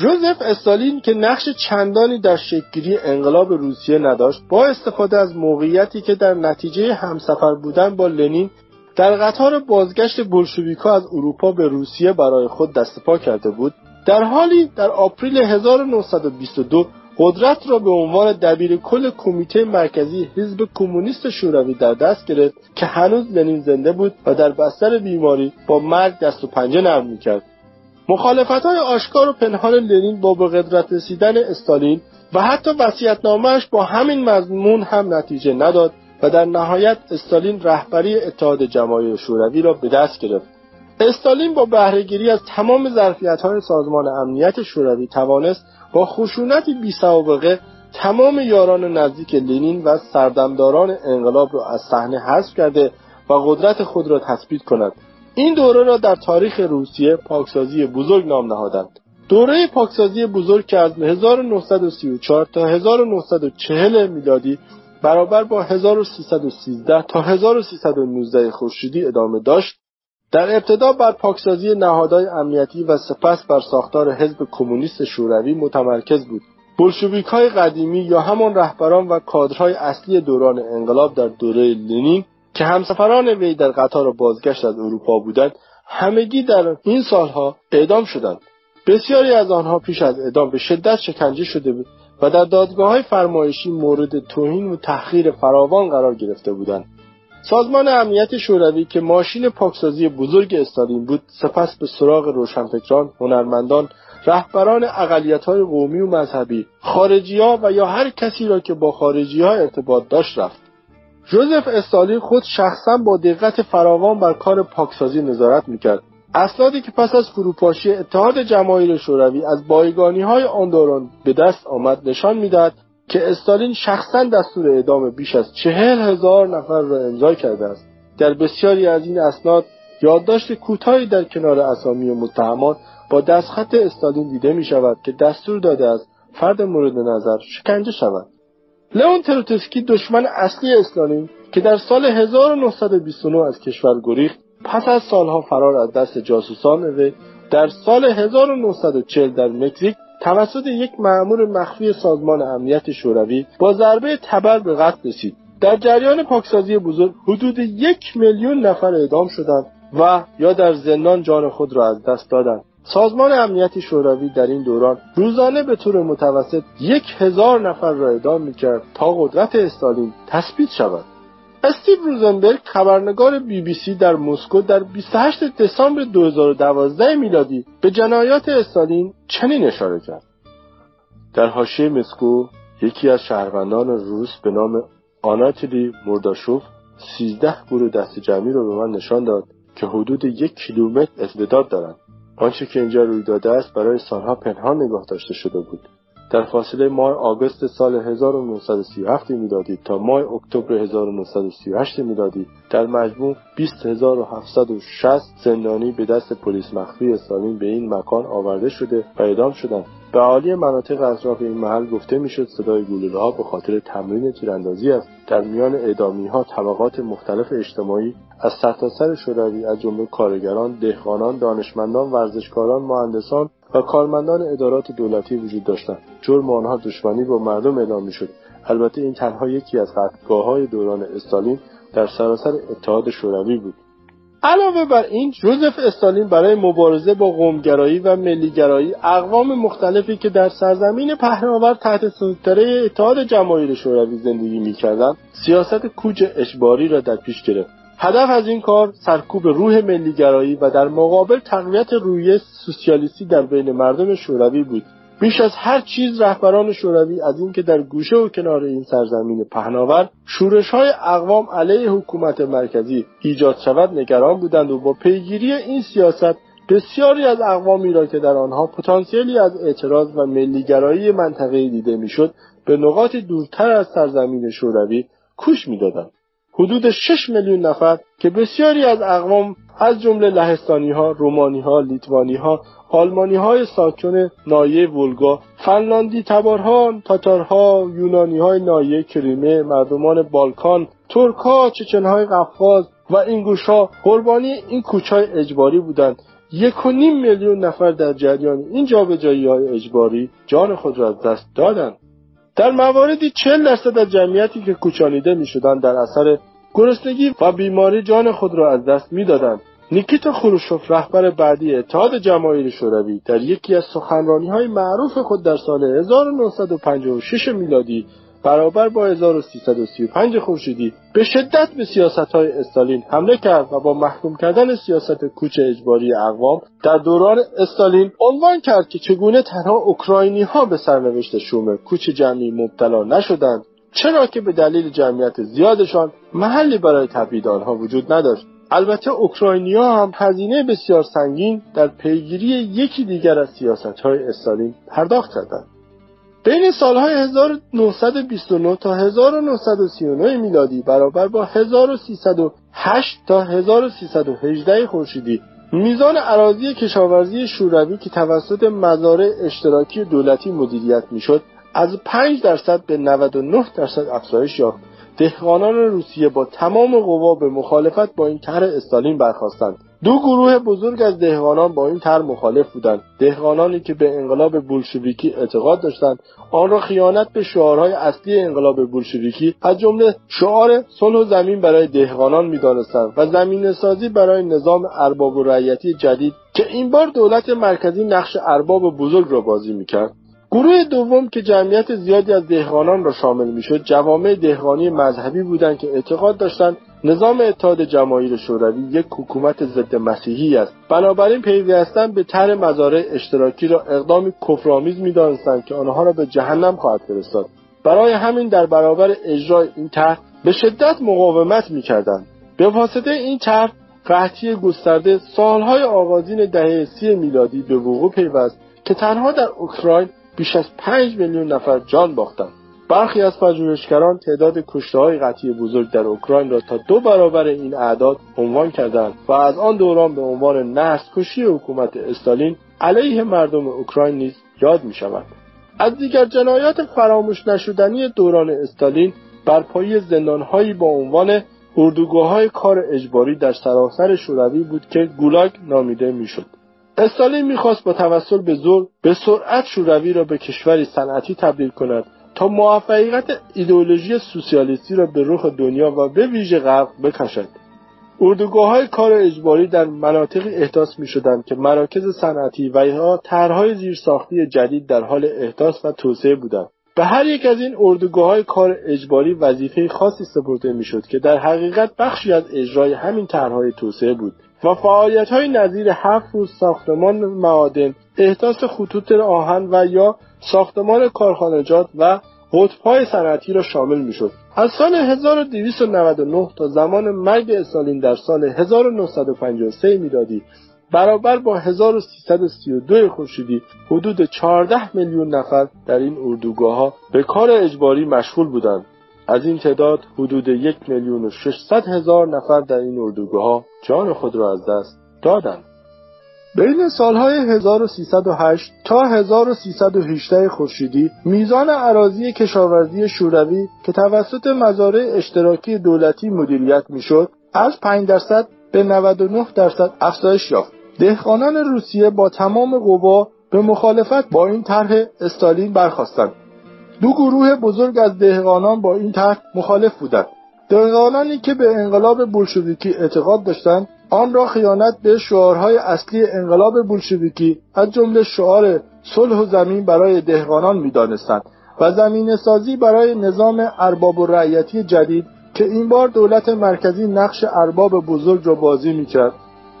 جوزف استالین که نقش چندانی در شکلگیری انقلاب روسیه نداشت با استفاده از موقعیتی که در نتیجه همسفر بودن با لنین در قطار بازگشت بلشویکا از اروپا به روسیه برای خود دست پا کرده بود. در حالی در آپریل 1922 قدرت را به عنوان دبیر کل کمیته مرکزی حزب کمونیست شوروی در دست گرفت که هنوز لنین زنده بود و در بستر بیماری با مرگ دست و پنجه نرم می‌کرد. مخالفت های آشکار و پنهان لنین با به قدرت رسیدن استالین و حتی وصیت‌نامه‌اش با همین مضمون هم نتیجه نداد و در نهایت استالین رهبری اتحاد جماهیر شوروی را به دست گرفت. استالین با بهرهگیری از تمام ظرفیت‌های سازمان امنیت شوروی توانست با خشونتی بی‌سابقه تمام یاران نزدیک لنین و سردمداران انقلاب را از صحنه حذف کرده و قدرت خود را تثبیت کند. این دوره را در تاریخ روسیه پاکسازی بزرگ نام نهادند. دوره پاکسازی بزرگ که از 1934 تا 1940 میلادی برابر با 1313 تا 1319 خورشیدی ادامه داشت در ابتدا بر پاکسازی نهادهای امنیتی و سپس بر ساختار حزب کمونیست شوروی متمرکز بود. بلشویک های قدیمی یا همان رهبران و کادرهای اصلی دوران انقلاب در دوره لنین که همسفران وی در قطار بازگشت از اروپا بودند همگی در این سالها اعدام شدند. بسیاری از آنها پیش از اعدام به شدت شکنجه شده بود و در دادگاه های فرمایشی مورد توهین و تحقیر فراوان قرار گرفته بودند. سازمان امنیت شوروی که ماشین پاکسازی بزرگ استالین بود سپس به سراغ روشنفکران هنرمندان رهبران های قومی و مذهبی ها و یا هر کسی را که با خارجی ها ارتباط داشت رفت. جوزف استالین خود شخصا با دقت فراوان بر کار پاکسازی نظارت می‌کرد. اسنادی که پس از فروپاشی اتحاد جماهیر شوروی از بایگانی های آن دوران به دست آمد نشان می‌دهد که استالین شخصا دستور اعدام بیش از چهل هزار نفر را امضا کرده است. در بسیاری از این اسناد یادداشت کوتاهی در کنار اسامی متهمان با دستخط استالین دیده می شود که دستور داده است فرد مورد نظر شکنجه شود. لئون تروتسکی دشمن اصلی استالین که در سال 1929 از کشور گریخت پس از سالها فرار از دست جاسوسان وی در سال 1940 در مکزیک توسط یک مأمور مخفی سازمان امنیت شوروی با ضربه تبر به قتل رسید. در جریان پاکسازی بزرگ حدود یک میلیون نفر اعدام شدند و یا در زندان جان خود را از دست دادند. سازمان امنیت شوروی در این دوران روزانه به طور متوسط یک هزار نفر را اعدام می‌کرد تا قدرت استالین تثبیت شود. استیو روزنبرگ خبرنگار بی بی سی در مسکو در 28 دسامبر 2012 میلادی به جنایات استالین چنین اشاره کرد. در حاشیه مسکو یکی از شهروندان روس به نام آناتلی مرداشوف سیزده گروه دست جمعی را به من نشان داد که حدود یک کیلومتر امتداد دارند. آنچه که اینجا روی داده است برای سالها پنهان نگاه داشته شده بود. در فاصله ماه آگوست سال 1937 میلادی تا ماه اکتبر 1938 میلادی در مجموع 20760 زندانی به دست پلیس مخفی استالین به این مکان آورده شده و اعدام شدند. به عالی مناطق اطراف این محل گفته می‌شد صدای گلوله ها به خاطر تمرین تیراندازی است. در میان اعدامی ها طبقات مختلف اجتماعی از سرتاسر شوروی از جمله کارگران دهقانان دانشمندان ورزشکاران مهندسان و کارمندان ادارات دولتی وجود داشتند. جرم آنها دشمنی با مردم اعلام می‌شد. البته این تنها یکی از قتلگاه های دوران استالین در سراسر اتحاد شوروی بود. علاوه بر این جوزف استالین برای مبارزه با قومگرایی و ملیگرایی اقوام مختلفی که در سرزمین پهناور تحت سیطره اتحاد جماهیر شوروی زندگی می‌کردند سیاست کوچ اجباری را در پیش گرفت. هدف از این کار سرکوب روح ملیگرایی و در مقابل تقویت رویه سوسیالیستی در بین مردم شوروی بود. بیش از هر چیز رهبران شوروی از اینکه در گوشه و کنار این سرزمین پهناور شورش های اقوام علیه حکومت مرکزی ایجاد شود نگران بودند و با پیگیری این سیاست بسیاری از اقوامی را که در آنها پتانسیلی از اعتراض و ملیگرایی منطقه دیده می‌شد به نقاط دورتر از سرزمین شوروی کوش می‌دادند. حدود 6 میلیون نفر که بسیاری از اقوام از جمله لهستانی ها، رومانی ها، لیتوانی ها، آلمانی های ساکن نایه ولگا، فنلاندی تبارها، تاتارها، یونانی های نایه کریمه، مردمان بالکان، ترک ها، چچن های قفقاز و اینگوش ها قربانی این کوچهای اجباری بودند. یک و نیم میلیون نفر در جریان این جابجایی های اجباری جان خود را از دست دادند. در مواردی چهل درصد از جمعیتی که کوچانیده می‌شدند در اثر گرسنگی و بیماری جان خود را از دست می‌دادند. نیکیتا خروشوف رهبر بعدی اتحاد جماهیر شوروی در یکی از سخنرانی های معروف خود در سال 1956 میلادی برابر با 1335 خورشیدی به شدت به سیاست های استالین حمله کرد و با محکوم کردن سیاست کوچ اجباری اقوام در دوران استالین عنوان کرد که چگونه تنها اوکراینی ها به سرنوشت شوم کوچ جمعی مبتلا نشدند چرا که به دلیل جمعیت زیادشان محلی برای تبعید آنها وجود نداشت. البته اوکراینیا هم هزینه بسیار سنگین در پیگیری یکی دیگر از سیاست های استالین پرداخت کردند. بین سالهای 1929 تا 1939 میلادی برابر با 1308 تا 1318 خورشیدی. میزان عراضی کشاورزی شوروی که توسط مزارع اشتراکی دولتی مدیریت می‌شد از 5 درصد به 99 درصد افزایش یافت. دهقانان روسیه با تمام قوا به مخالفت با این طرح استالین برخواستند دو گروه بزرگ از دهقانان با این طرح مخالف بودند. دهقانانی که به انقلاب بولشویکی اعتقاد داشتند آن را خیانت به شعارهای اصلی انقلاب بولشویکی از جمله شعار صلح و زمین برای دهقانان می‌دانستند و زمین سازی برای نظام ارباب و رعیتی جدید که این بار دولت مرکزی نقش ارباب بزرگ را بازی می‌کرد. گروه دوم که جمعیت زیادی از دهقانان را شامل می‌شد جوامع دهقانی مذهبی بودند که اعتقاد داشتند نظام اتحاد جماهیر شوروی یک حکومت ضد مسیحی است. بنابراین پیوستن به طرح مزارع اشتراکی را اقدامی کفرآمیز می‌دانستند که آنها را به جهنم خواهد فرستاد. برای همین در برابر اجرای این طرح به شدت مقاومت می‌کردند. به واسطه این طرح قحطی گسترده سالهای آغازین دهه سی میلادی به وقوع پیوست که تنها در اوکراین بیش از پنج میلیون نفر جان باختند برخی از پژوهشگران تعداد های قطعی بزرگ در اوکراین را تا دو برابر این اعداد عنوان کردند و از آن دوران به عنوان نسل کشی حکومت استالین علیه مردم اوکراین نیز یاد می شود. از دیگر جنایات فراموش نشدنی دوران استالین برپایی زندانهایی با عنوان اردوگاه کار اجباری در سراسر شوروی بود که گولاگ نامیده می‌شد. استالین می‌خواست با توسل به زور به سرعت شوروی را به کشوری صنعتی تبدیل کند تا موفقیت ایدئولوژی سوسیالیستی را به رخ دنیا و به ویژه غرب بکشد. اردوگاه های کار اجباری در مناطقی احداث می شدند که مراکز صنعتی و یا طرحهای زیرساختی جدید در حال احداث و توسعه بودند. به هر یک از این اردوگاه های کار اجباری وظیفه خاصی سپرده می‌شد که در حقیقت بخشی از اجرای همین طرحهای توسعه بود. و فعالیت های نظیر هفت روز ساختمان معادن احداث خطوط آهن و یا ساختمان کارخانجات و قطبهای صنعتی را شامل می‌شد. از سال 1299 تا زمان مرگ استالین در سال 1953 میلادی برابر با 1332 خورشیدی حدود 14 میلیون نفر در این اردوگاه ها به کار اجباری مشغول بودند. از این تعداد حدود یک میلیون و ششصد هزار نفر در این اردوگاه جان خود را از دست دادند. بین سالهای 1308 تا 1318 خورشیدی میزان عراضی کشاورزی شوروی که توسط مزارع اشتراکی دولتی مدیریت می‌شد از 5 درصد به 99 درصد افزایش یافت. دهقانان روسیه با تمام قوا به مخالفت با این طرح استالین برخواستند دو گروه بزرگ از دهقانان با این طرح مخالف بودند. دهقانانی که به انقلاب بولشویکی اعتقاد داشتند آن را خیانت به شعارهای اصلی انقلاب بولشویکی از جمله شعار صلح و زمین برای دهقانان می‌دانستند و زمین سازی برای نظام ارباب و رعیتی جدید که این بار دولت مرکزی نقش ارباب بزرگ را بازی می‌کرد.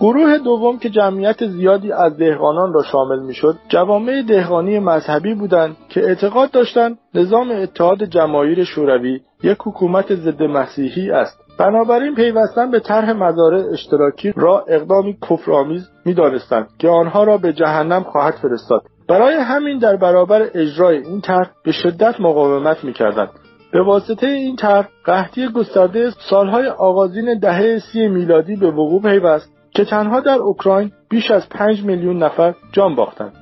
گروه دوم که جمعیت زیادی از دهقانان را شامل می‌شد جوامع دهقانی مذهبی بودند که اعتقاد داشتند نظام اتحاد جماهیر شوروی یک حکومت ضد مسیحی است. بنابراین پیوستن به طرح مزارع اشتراکی را اقدامی کفرآمیز می‌دانستند که آنها را به جهنم خواهد فرستاد. برای همین در برابر اجرای این طرح به شدت مقاومت می‌کردند. به واسطه این طرح قحطی گسترده سالهای آغازین دهه سی میلادی به وقوع پیوست. که تنها در اوکراین بیش از پنج میلیون نفر جان باختند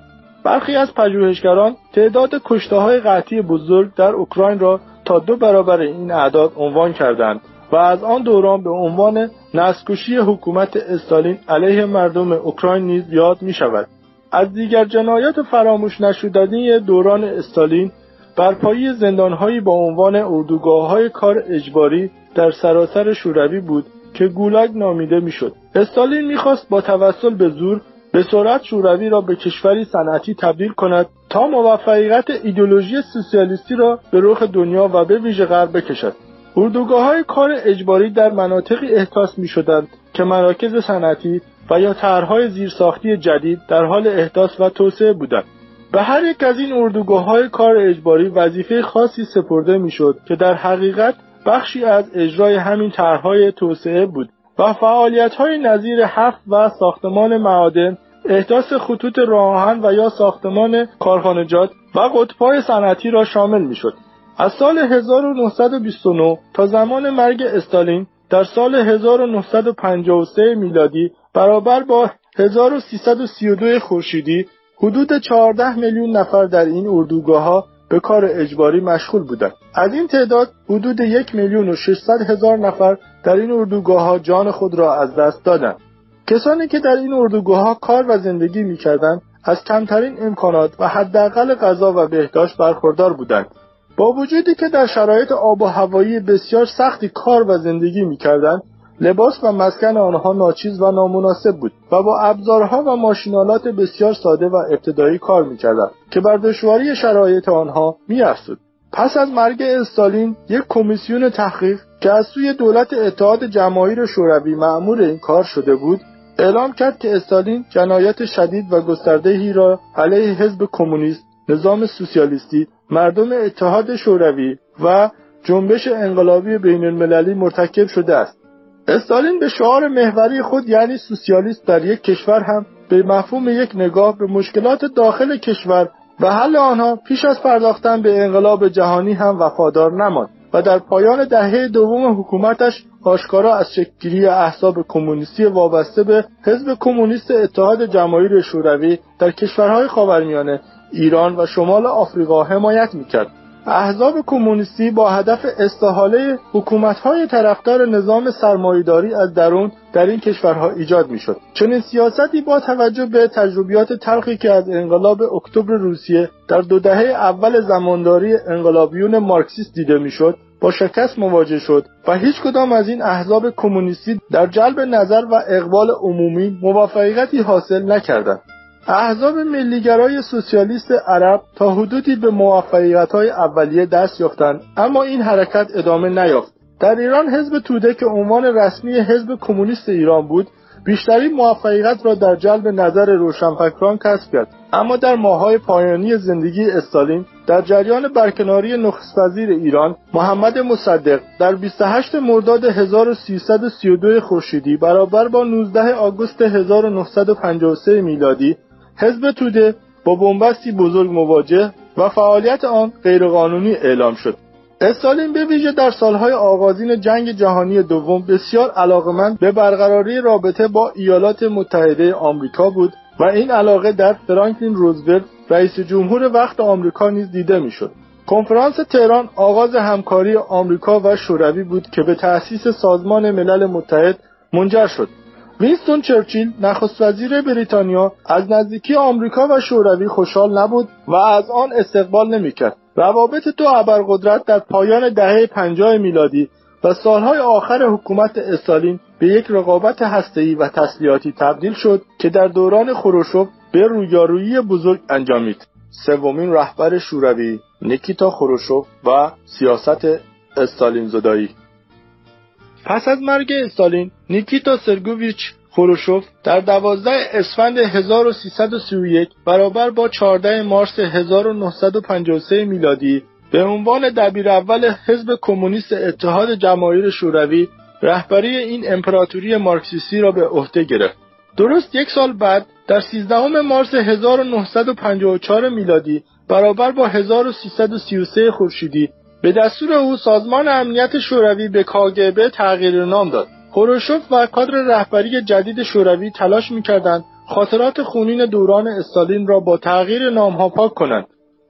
برخی از پژوهشگران تعداد کشته های قطعی بزرگ در اوکراین را تا دو برابر این اعداد عنوان کردند و از آن دوران به عنوان نسکشی حکومت استالین علیه مردم اوکراین نیز یاد می شود. از دیگر جنایات فراموش نشدنی دوران استالین برپایی زندانهایی با عنوان اردوگاه های کار اجباری در سراسر شوروی بود که گولاگ نامیده می‌شد. استالین می‌خواست با توسل به زور به سرعت شوروی را به کشوری صنعتی تبدیل کند تا موفقیت ایدولوژی سوسیالیستی را به رخ دنیا و به ویژه غرب بکشد اردوگاه های کار اجباری در مناطقی احداث می شدند که مراکز صنعتی و یا طرحهای زیرساختی جدید در حال احداث و توسعه بودند به هر یک از این اردوگاه های کار اجباری وظیفه خاصی سپرده می‌شد که در حقیقت بخشی از اجرای همین طرحهای توسعه بود و فعالیت های نظیر حفظ و ساختمان معادن احداث خطوط راهن و یا ساختمان کارخانجات و قطبهای صنعتی را شامل می‌شد. از سال 1929 تا زمان مرگ استالین در سال 1953 میلادی برابر با 1332 خورشیدی حدود 14 میلیون نفر در این اردوگاه ها به کار اجباری مشغول بودند. از این تعداد حدود یک میلیون و 600 هزار نفر در این اردوگاه ها جان خود را از دست دادند. کسانی که در این اردوگاه ها کار و زندگی می‌کردند از کمترین امکانات و حداقل غذا و بهداشت برخوردار بودند. با وجودی که در شرایط آب و هوایی بسیار سختی کار و زندگی می‌کردند لباس و مسکن آنها ناچیز و نامناسب بود و با ابزارها و ماشینالات بسیار ساده و ابتدایی کار می‌کردند که بر دشواری شرایط آنها میافزود. پس از مرگ استالین یک کمیسیون تحقیق که از سوی دولت اتحاد جماهیر شوروی معمور این کار شده بود اعلام کرد که استالین جنایت شدید و گستردهی را علیه حزب کمونیست نظام سوسیالیستی مردم اتحاد شوروی و جنبش انقلابی بین المللی مرتکب شده است. استالین به شعار محوری خود یعنی سوسیالیست در یک کشور هم به مفهوم یک نگاه به مشکلات داخل کشور و حل آنها پیش از پرداختن به انقلاب جهانی هم وفادار نماند و در پایان دهه دوم حکومتش آشکارا از شکلگیری احزاب کمونیستی وابسته به حزب کمونیست اتحاد جماهیر شوروی در کشورهای خاورمیانه ایران و شمال آفریقا حمایت می‌کرد. احزاب کمونیستی با هدف استحاله حکومت‌های طرفدار نظام سرمایهداری از درون در این کشورها ایجاد می‌شد. چنین سیاستی با توجه به تجربیات تلخی که از انقلاب اکتبر روسیه در دو دهه اول زمانداری انقلابیون مارکسیست دیده می‌شد با شکست مواجه شد و هیچ کدام از این احزاب کمونیستی در جلب نظر و اقبال عمومی موفقیتی حاصل نکردند. احزاب ملیگرای سوسیالیست عرب تا حدودی به موفقیت‌های اولیه دست یافتند اما این حرکت ادامه نیافت. در ایران حزب توده که عنوان رسمی حزب کمونیست ایران بود بیشترین موفقیت را در جلب نظر روشنفکران کسب کرد. اما در ماههای پایانی زندگی استالین در جریان برکناری نخست وزیر ایران محمد مصدق در 28 مرداد 1332 خورشیدی برابر با 19 آگوست 1953 میلادی حزب توده با بنبستی بزرگ مواجه و فعالیت آن غیرقانونی اعلام شد. استالین به ویژه در سالهای آغازین جنگ جهانی دوم بسیار علاقمند به برقراری رابطه با ایالات متحده آمریکا بود و این علاقه در فرانکلین روزولت رئیس جمهور وقت آمریکا نیز دیده می‌شد. کنفرانس تهران آغاز همکاری آمریکا و شوروی بود که به تأسیس سازمان ملل متحد منجر شد. وینستون چرچیل نخست وزیر بریتانیا از نزدیکی آمریکا و شوروی خوشحال نبود و از آن استقبال نمی‌کرد. روابط دو ابرقدرت در پایان دهه پنجاه میلادی و سالهای آخر حکومت استالین به یک رقابت هسته‌ای و تسلیحاتی تبدیل شد که در دوران خروشوف به رویارویی بزرگ انجامید سومین رهبر شوروی نیکیتا خروشوف و سیاست استالین زدایی پس از مرگ استالین نیکیتا سرگوویچ خروشوف در 12 اسفند 1331 برابر با 14 مارس 1953 میلادی به عنوان دبیر اول حزب کمونیست اتحاد جماهیر شوروی رهبری این امپراتوری مارکسیستی را به عهده گرفت. درست یک سال بعد در 13 مارس 1954 میلادی برابر با 1333 خورشیدی به دستور او سازمان امنیت شوروی به کاگبه تغییر نام داد. خروشوف و کادر رهبری جدید شوروی تلاش می‌کردند خاطرات خونین دوران استالین را با تغییر نامها پاک کنند.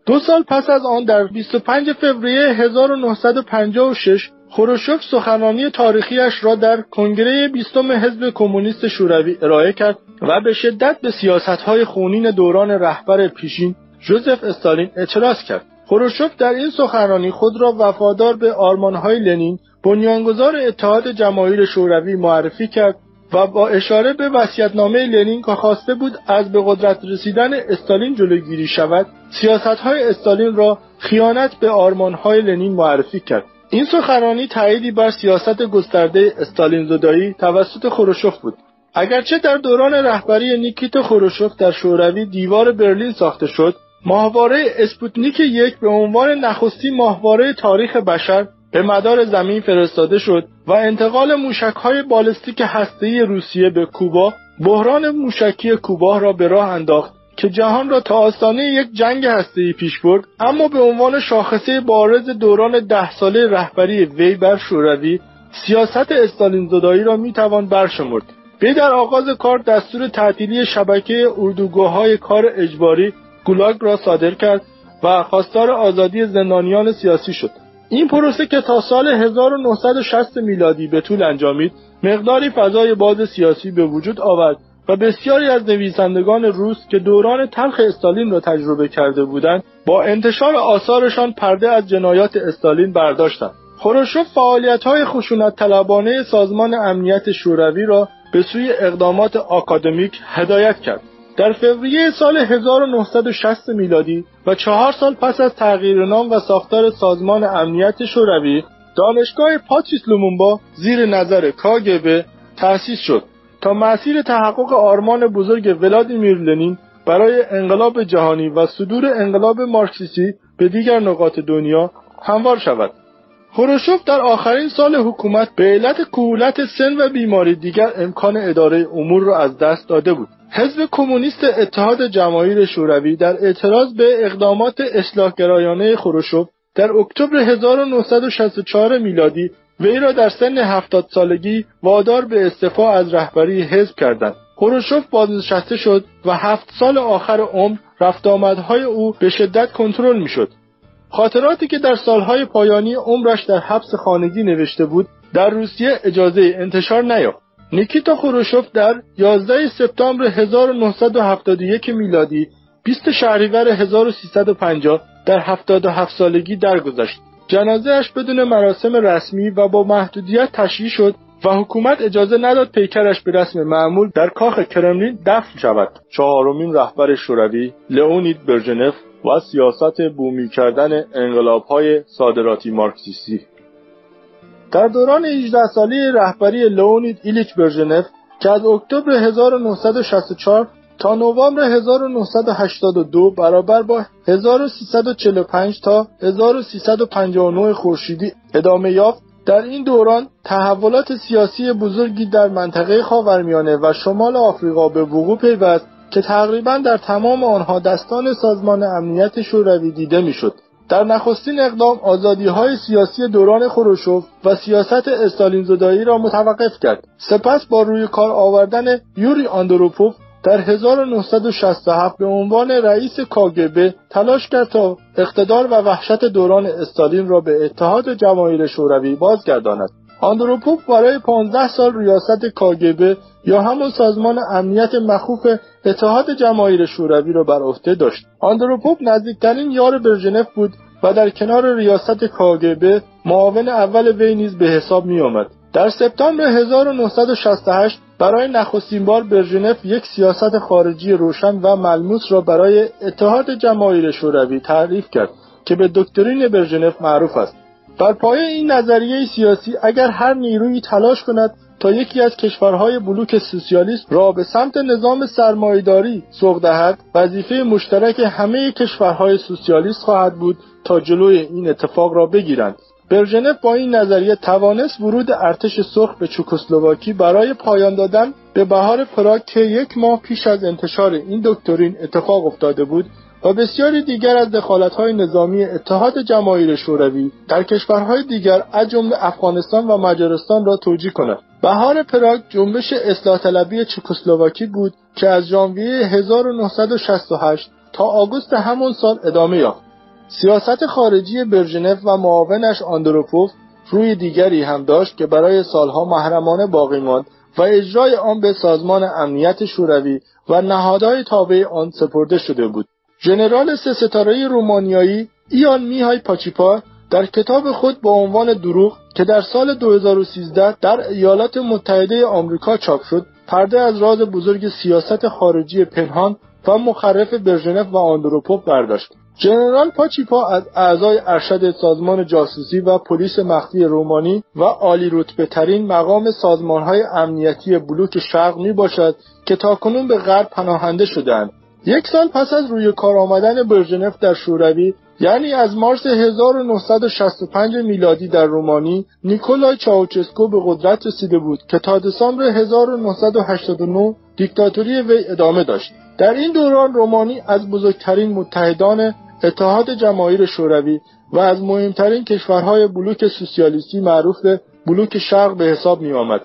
دو سال پس از آن در 25 فوریه 1956 خروشوف سخنرانی تاریخیش را در کنگره بیستم حزب کمونیست شوروی ارائه کرد و به شدت به سیاستهای خونین دوران رهبر پیشین جوزف استالین اعتراض کرد. خروشوف در این سخنرانی خود را وفادار به آرمانهای لنین بنیانگذار اتحاد جماهیر شوروی معرفی کرد و با اشاره به وصیت‌نامه لنین که خواسته بود از به قدرت رسیدن استالین جلوگیری شود سیاستهای استالین را خیانت به آرمانهای لنین معرفی کرد. این سخنرانی تأییدی بر سیاست گسترده استالین زدایی توسط خروشوف بود. اگرچه در دوران رهبری نیکیت خروشوف در شوروی دیوار برلین ساخته شد ماهواره اسپوتنیک یک به عنوان نخستی ماهواره تاریخ بشر به مدار زمین فرستاده شد و انتقال موشکهای بالستیک هسته‌ای روسیه به کوبا بحران موشکی کوبا را به راه انداخت که جهان را تا آستانه یک جنگ هسته‌ای پیش برد. اما به عنوان شاخصه بارز دوران ده ساله رهبری وی بر شوروی سیاست استالین زدایی را می‌توان برشمرد. وی در آغاز کار دستور تعطیلی شبکه اردوگاه‌های کار اجباری گولاگ را صادر کرد و خواستار آزادی زندانیان سیاسی شد. این پروسه که تا سال 1960 میلادی به طول انجامید مقداری فضای باز سیاسی به وجود آورد و بسیاری از نویسندگان روس که دوران تلخ استالین را تجربه کرده بودند با انتشار آثارشان پرده از جنایات استالین برداشتند. خروشوف فعالیت‌های خشونت طلبانه سازمان امنیت شوروی را به سوی اقدامات آکادمیک هدایت کرد. در فوریه سال 1960 میلادی و چهار سال پس از تغییر نام و ساختار سازمان امنیت شوروی دانشگاه پاتریس لومونبا زیر نظر کاگبه تأسیس شد تا مسیر تحقق آرمان بزرگ ولادیمیر لنین برای انقلاب جهانی و صدور انقلاب مارکسیستی به دیگر نقاط دنیا هموار شود. خروشوف در آخرین سال حکومت به علت کهولت سن و بیماری دیگر امکان اداره امور را از دست داده بود. حزب کمونیست اتحاد جماهیر شوروی در اعتراض به اقدامات اصلاحگرایانه خروشوف در اکتبر 1964 میلادی وی را در سن هفتاد سالگی وادار به استعفا از رهبری حزب کردند. خروشوف بازنشسته شد و هفت سال آخر عمر رفت آمدهای او به شدت کنترل می‌شد. خاطراتی که در سالهای پایانی عمرش در حبس خانگی نوشته بود در روسیه اجازه انتشار نیافت. نیکیتا خروشوف در 11 سپتامبر 1971 میلادی 20 شهریور 1350 در 77 سالگی درگذشت. جنازهش بدون مراسم رسمی و با محدودیت تشییع شد و حکومت اجازه نداد پیکرش به رسم معمول در کاخ کرملین دفن شود. چهارمین رهبر شوروی لئونید برژنف و سیاست بومی کردن انقلابهای صادراتی مارکسیستی در دوران 18 ساله رهبری لئونید ایلیچ برژنف که از اکتبر 1964 تا نوامبر 1982 برابر با 1345 تا 1359 خورشیدی ادامه یافت. در این دوران تحولات سیاسی بزرگی در منطقه خاورمیانه و شمال آفریقا به وقوع پیوست که تقریبا در تمام آنها دستان سازمان امنیت شوروی دیده می‌شد. در نخستین اقدام آزادی های سیاسی دوران خروشوف و سیاست استالین زدایی را متوقف کرد. سپس با روی کار آوردن یوری آندروپوف در 1967 به عنوان رئیس کاگبه تلاش کرد تا اقتدار و وحشت دوران استالین را به اتحاد جماهیر شوروی بازگرداند. آندروپوف برای 15 سال ریاست کاگبه یا همون سازمان امنیت مخوف اتحاد جماهیر شوروی را بر عهده داشت آندروپوف نزدیکترین یار برژنف بود و در کنار ریاست کاگبه معاون اول وی نیز به حساب می آمد. در سپتامبر 1968 برای نخستین بار برژنف یک سیاست خارجی روشن و ملموس را برای اتحاد جماهیر شوروی تعریف کرد که به دکترین برژنف معروف است بر پایه این نظریه سیاسی اگر هر نیرویی تلاش کند تا یکی از کشورهای بلوک سوسیالیست را به سمت نظام سرمایهداری سوق دهد وظیفه مشترک همه کشورهای سوسیالیست خواهد بود تا جلوی این اتفاق را بگیرند. برژنف با این نظریه توانست ورود ارتش سرخ به چکسلواکی برای پایان دادن به بهار پراگ که یک ماه پیش از انتشار این دکترین اتفاق افتاده بود و بسیاری دیگر از دخالت‌های نظامی اتحاد جماهیر شوروی در کشورهای دیگر از جمله افغانستان و مجارستان را توجیه کند بهار پراگ جنبش اصلاح طلبی چکسلواکی بود که از ژانویه 1968 تا آگوست همان سال ادامه یافت. سیاست خارجی برژنف و معاونش آندروپوف روی دیگری هم داشت که برای سالها محرمانه باقی ماند و اجرای آن به سازمان امنیت شوروی و نهادهای تابع آن سپرده شده بود. ژنرال سه ستاره رومانیایی ایان میهای پاچیپا در کتاب خود با عنوان دروغ که در سال 2013 در ایالات متحده آمریکا چاپ شد پرده از راز بزرگ سیاست خارجی پنهان و مخرف برژنف و آندروپوف برداشت ژنرال پاچیپا از اعضای ارشد سازمان جاسوسی و پلیس مخفی رومانی و عالی رتبه ترین مقام سازمان های امنیتی بلوک شرق می باشد که تاکنون به غرب پناهنده شدند. یک سال پس از روی کار آمدن برژنف در شوروی یعنی از مارس 1965 میلادی در رومانی نیکولای چاوچسکو به قدرت رسیده بود که تا دسامبر 1989 دیکتاتوری وی ادامه داشت در این دوران رومانی از بزرگترین متحدان اتحاد جماهیر شوروی و از مهمترین کشورهای بلوک سوسیالیستی معروف به بلوک شرق به حساب می آمد.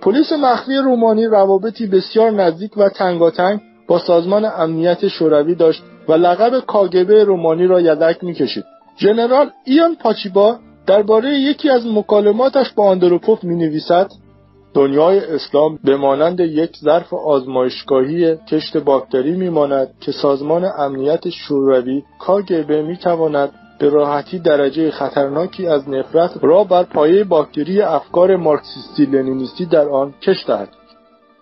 پلیس مخفی رومانی روابطی بسیار نزدیک و تنگاتنگ با سازمان امنیت شوروی داشت و لقب کاگبه رومانی را یدک می‌کشید. ژنرال ایان پاچیبا درباره یکی از مکالماتش با آندروپوف می نویسد دنیای اسلام به مانند یک ظرف آزمایشگاهی کشت باکتری میماند که سازمان امنیت شوروی کاگبه می‌تواند به راحتی درجه خطرناکی از نفرت را بر پایه باکتری افکار مارکسیستی لنینیستی در آن کش دهد.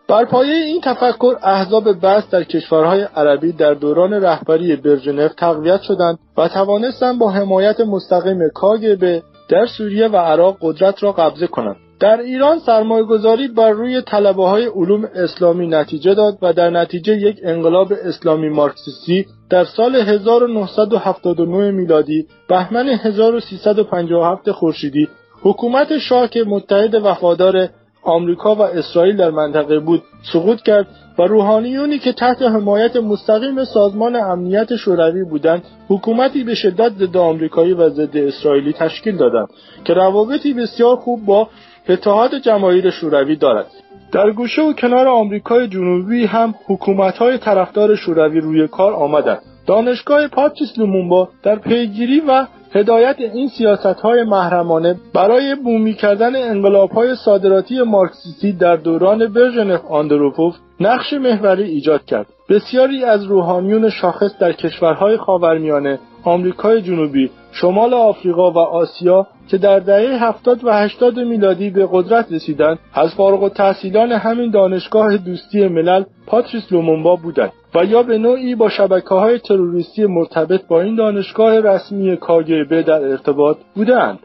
بر پایه این تفکر احزاب بس در کشورهای عربی در دوران رهبری برژنف تقویت شدند و توانستند با حمایت مستقیم کاگبه در سوریه و عراق قدرت را قبضه کنند. در ایران سرمایهگذاری بر روی طلبه های علوم اسلامی نتیجه داد و در نتیجه یک انقلاب اسلامی مارکسیستی در سال 1979 میلادی بهمن 1357 خورشیدی حکومت شاه که متحد وفادار آمریکا و اسرائیل در منطقه بود سقوط کرد و روحانیونی که تحت حمایت مستقیم سازمان امنیت شوروی بودند حکومتی به شدت ضد آمریکایی و ضد اسرائیلی تشکیل دادند که روابطی بسیار خوب با اتحاد جماهیر شوروی دارد. در گوشه و کنار آمریکای جنوبی هم حکومت‌های طرفدار شوروی روی کار آمدند. دانشگاه پاتریس لومونبا در پیگیری و هدایت این سیاست های محرمانه برای بومی کردن انقلاب های صادراتی مارکسیستی در دوران برژنف آندروپوف نقش محوری ایجاد کرد. بسیاری از روحانیون شاخص در کشورهای خاورمیانه، آمریکای جنوبی، شمال آفریقا و آسیا که در دهه هفتاد و هشتاد میلادی به قدرت رسیدند از فارغ و تحصیلان همین دانشگاه دوستی ملل پاتریس لومونبا بودند و یا به نوعی با شبکه های تروریستی مرتبط با این دانشگاه رسمی کاگبه در ارتباط بودند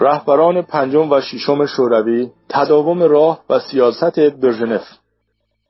رهبران پنجم و ششم شوروی تداوم راه و سیاست برژنف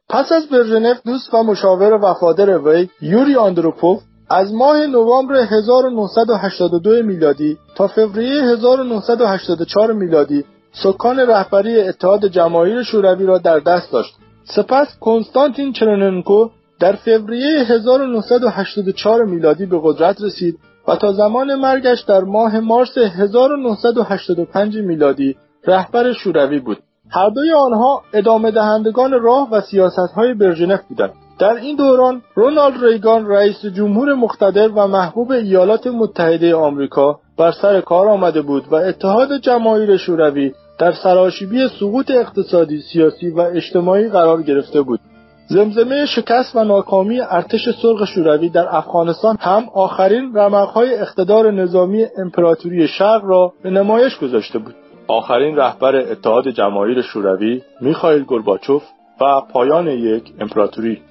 پس از برژنف دوست و مشاور وفادار وی یوری آندروپوف از ماه نوامبر 1982 میلادی تا فوریه 1984 میلادی سکان رهبری اتحاد جماهیر شوروی را در دست داشت. سپس کنستانتین چرننکو در فوریه 1984 میلادی به قدرت رسید و تا زمان مرگش در ماه مارس 1985 میلادی رهبر شوروی بود. هر دوی آنها ادامه دهندگان راه و سیاست های برژنف بودند. در این دوران رونالد ریگان رئیس جمهور مقتدر و محبوب ایالات متحده آمریکا بر سر کار آمده بود و اتحاد جماهیر شوروی در سراشیبی سقوط اقتصادی، سیاسی و اجتماعی قرار گرفته بود. زمزمه شکست و ناکامی ارتش سرخ شوروی در افغانستان هم آخرین رمقهای اقتدار نظامی امپراتوری شرق را به نمایش گذاشته بود. آخرین رهبر اتحاد جماهیر شوروی میخائیل گورباچوف و پایان یک امپراتوری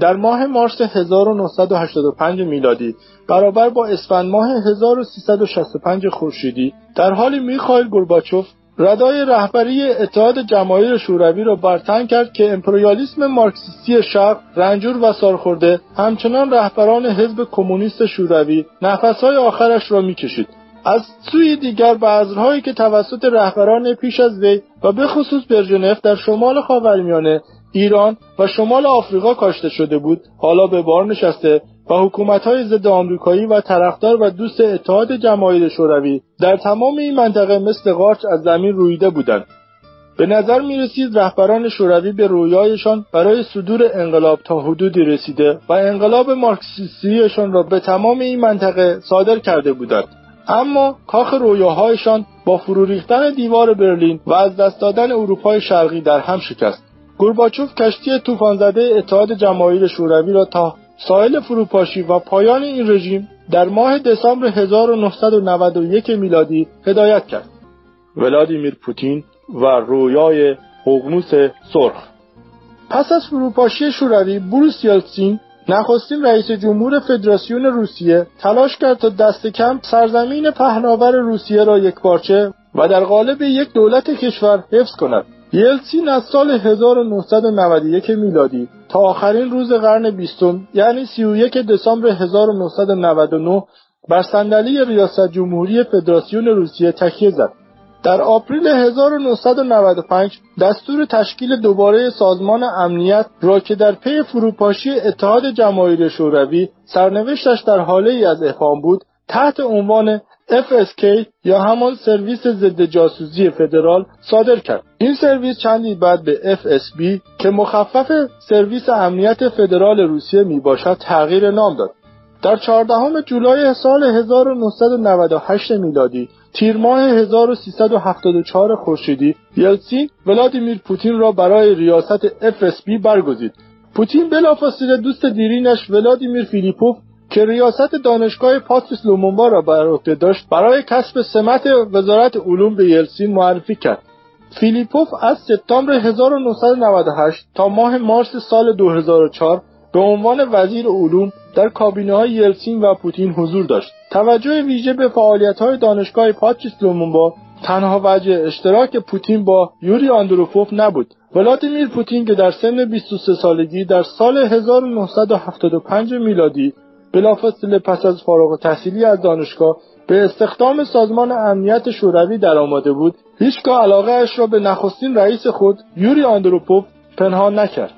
در ماه مارس 1985 میلادی برابر با اسفند ماه 1365 خورشیدی در حالی میخائیل گورباچوف ردای رهبری اتحاد جماهیر شوروی را برتن کرد که امپریالیسم مارکسیستی شرق رنجور و سالخورده همچنان رهبران حزب کمونیست شوروی نفسهای آخرش را می‌کشید. از سوی دیگر بذرهایی که توسط رهبران پیش از وی و به خصوص برژنف در شمال خاورمیانه ایران و شمال آفریقا کاشته شده بود حالا به بار نشسته و حکومت‌های ضد آمریکایی و طرفدار و دوست اتحاد جماهیر شوروی در تمام این منطقه مثل قارچ از زمین رویده بودند. به نظر می رسید رهبران شوروی به رویایشان برای صدور انقلاب تا حدودی رسیده و انقلاب مارکسیستیشان را به تمام این منطقه صادر کرده بودند. اما کاخ رویاهایشان با فرو ریختن دیوار برلین و از دست دادن اروپای شرقی در هم شکست. گورباچوف کشتی طوفان زده اتحاد جماهیر شوروی را تا ساحل فروپاشی و پایان این رژیم در ماه دسامبر 1991 میلادی هدایت کرد. ولادیمیر پوتین و رویای ققنوس سرخ پس از فروپاشی شوروی بروس یلتسین نخستین رئیس جمهور فدراسیون روسیه تلاش کرد تا دست کم سرزمین پهناور روسیه را یکپارچه و در قالب یک دولت کشور حفظ کند یلتسین از سال 1991 میلادی تا آخرین روز قرن بیستم یعنی 31 دسامبر 1999 بر صندلی ریاست جمهوری فدراسیون روسیه تکیه زد. در آپریل 1995 دستور تشکیل دوباره سازمان امنیت را که در پی فروپاشی اتحاد جماهیر شوروی سرنوشتش در هاله ای از ابهام بود تحت عنوان FSK یا همان سرویس ضد جاسوسی فدرال صادر کرد. این سرویس چندی بعد به FSB که مخفف سرویس امنیت فدرال روسیه می باشد تغییر نام داد. در چهاردهم جولای سال 1998 میلادی تیر ماه 1374 خورشیدی یلسین ولادیمیر پوتین را برای ریاست FSB برگزید. پوتین بلافاصله دوست دیرینش ولادیمیر فیلیپوف که ریاست دانشگاه پاتریس لومونبا را بر عهده داشت برای کسب سمت وزارت علوم به یلسین معرفی کرد. فیلیپوف از سپتامبر 1998 تا ماه مارس سال 2004 به عنوان وزیر علوم در کابینه های یلسین و پوتین حضور داشت. توجه ویژه به فعالیت های دانشگاه پاتریس لومونبا تنها وجه اشتراک پوتین با یوری آندروپوف نبود. ولادیمیر پوتین که در سن 23 سالگی در سال 1975 میلادی بلافاصله پس از فارغ تحصیلی از دانشگاه به استخدام سازمان امنیت شوروی درآمده بود هیچگاه علاقه اش را به نخستین رئیس خود یوری آندروپوف پنهان نکرد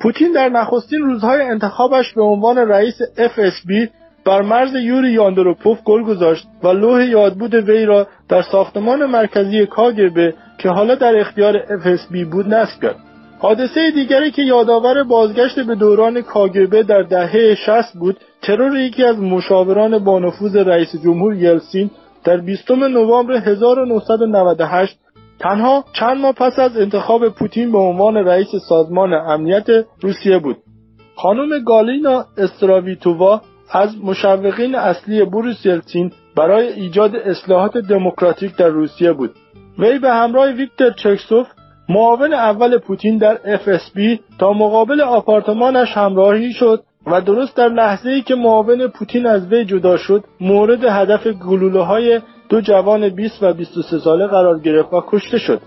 پوتین در نخستین روزهای انتخابش به عنوان رئیس FSB بر مرز یوری یاندروپوف گل گذاشت و لوح یادبود وی را در ساختمان مرکزی کاگبه که حالا در اختیار FSB بود نصب کرد. حادثه دیگری که یادآور بازگشت به دوران کاگبه در دهه 60 بود ترور یکی از مشاوران با نفوذ رئیس جمهور یلسین در 20 نوامبر 1998 تنها چند ماه پس از انتخاب پوتین به عنوان رئیس سازمان امنیت روسیه بود. خانم گالینا استراویتووا از مشوقین اصلی بوریس یلتسین برای ایجاد اصلاحات دموکراتیک در روسیه بود. وی به همراه ویکتور چکسوف معاون اول پوتین در FSB تا مقابل آپارتمانش همراهی شد و درست در لحظه ای که معاون پوتین از وی جدا شد مورد هدف گلوله های دو جوان 20 و 23 ساله قرار گرفت و کشته شد.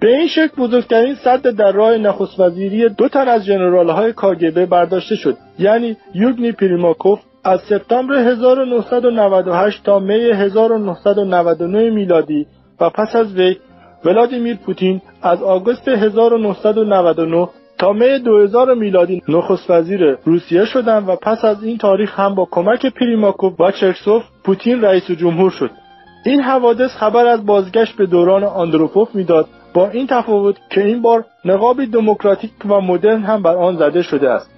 به این شکل بزرگترین صد در راه نخست وزیری دو تن از جنرال های کاگبه برداشته شد یعنی یوگنی پریماکوف از سپتامبر 1998 تا می 1999 میلادی و پس از وی ولادیمیر پوتین از آگوست 1999 تا می 2000 میلادی نخست وزیر روسیه شدند و پس از این تاریخ هم با کمک پریماکوف و چرکسوف پوتین رئیس جمهور شد. این حوادث خبر از بازگشت به دوران آندروپوف می‌داد. با این تفاوت که این بار نقابی دموکراتیک و مدرن هم بر آن زده شده است.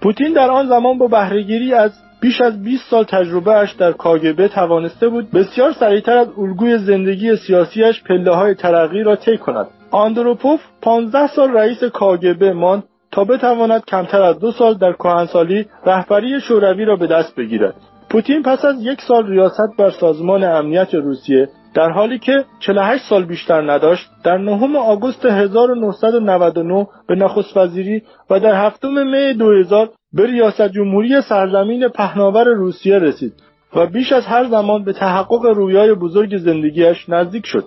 پوتین در آن زمان با بهرهگیری از بیش از 20 سال تجربه اش در کاگبه توانسته بود بسیار سریعتر از الگوی زندگی سیاسیش پله های ترقی را طی کند. آندروپوف 15 سال رئیس کاگبه ماند تا بتواند کمتر از دو سال در کهنسالی رهبری شوروی را به دست بگیرد. پوتین پس از یک سال ریاست بر سازمان امنیت روسیه در حالی که 48 سال بیشتر نداشت در نهم آگوست 1999 به نخست وزیری و در هفتم می 2000 به ریاست جمهوری سرزمین پهناور روسیه رسید و بیش از هر زمان به تحقق رویای بزرگ زندگیش نزدیک شد.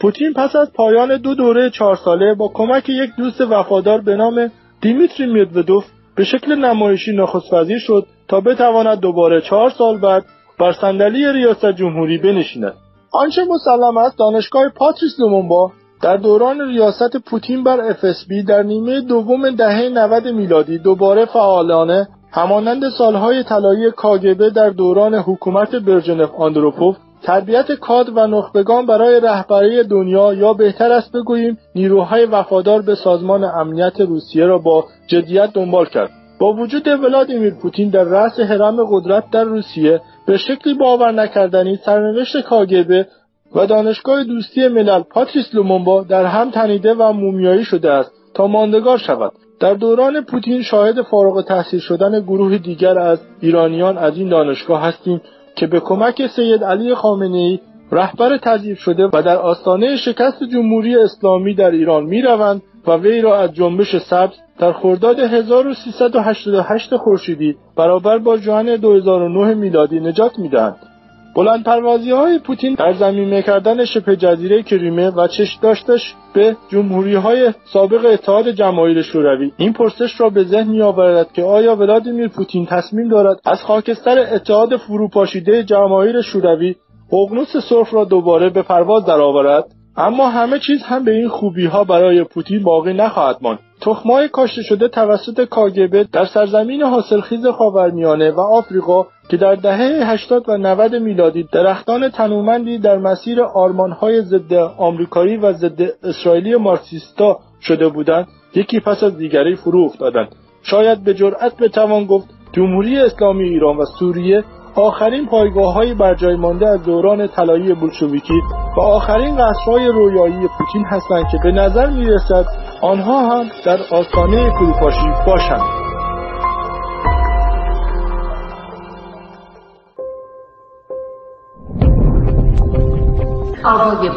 پوتین پس از پایان دو دوره چهار ساله با کمک یک دوست وفادار به نام دیمیتری میدودوف به شکل نمایشی نخست وزیر شد تا بتواند دوباره چهار سال بعد بر صندلی ریاست جمهوری بنشیند. آنچه مسلم است دانشگاه پاتریس لومونبا در دوران ریاست پوتین بر FSB در نیمه دوم دهه 90 میلادی دوباره فعالانه همانند سالهای طلایی کاگبه در دوران حکومت برژنف آندروپوف تربیت کاد و نخبگان برای رهبری دنیا یا بهتر است بگوییم نیروهای وفادار به سازمان امنیت روسیه را با جدیت دنبال کرد. با وجود ولادیمیر پوتین در رأس حرم قدرت در روسیه به شکلی باور نکردنی سرنوشت کاگبه و دانشگاه دوستی ملل پاتریس لومونبا در هم تنیده و مومیایی شده است تا ماندگار شود در دوران پوتین شاهد فارغ تحصیل شدن گروه دیگر از ایرانیان از این دانشگاه هستیم که به کمک سید علی خامنه رهبر تضعیف شده و در آستانه شکست جمهوری اسلامی در ایران می‌روند و وی را از جنبش سبز در خرداد 1388 خورشیدی برابر با جوان 2009 میلادی نجات می‌دهند. بلند پروازی های پوتین در زمینه کردن شبه جزیره کریمه و چش داشتش به جمهوری های سابق اتحاد جماهیر شوروی. این پرسش را به ذهن می آورد که آیا ولادیمیر پوتین تصمیم دارد از خاکستر اتحاد فروپاشیده جماهیر شوروی ققنوس سرخ را دوباره به پرواز درآورد؟ اما همه چیز هم به این خوبی ها برای پوتین باقی نخواهد ماند. تخمای کاشته شده توسط کاگبه در سرزمین حاصلخیز خاورمیانه و آفریقا که در دهه 80 و 90 میلادی درختان تنومندی در مسیر آرمانهای ضد آمریکایی و ضد اسرائیلی مارکسیستا شده بودند یکی پس از دیگری فرو افتادند. شاید به جرأت بتوان گفت جمهوری اسلامی ایران و سوریه آخرین پایگاه های بر جای مانده از دوران طلایی بولشویکی و آخرین قصرهای رویایی پوتین هستند که به نظر می رسد آنها هم در آستانه فروپاشی باشند. آوای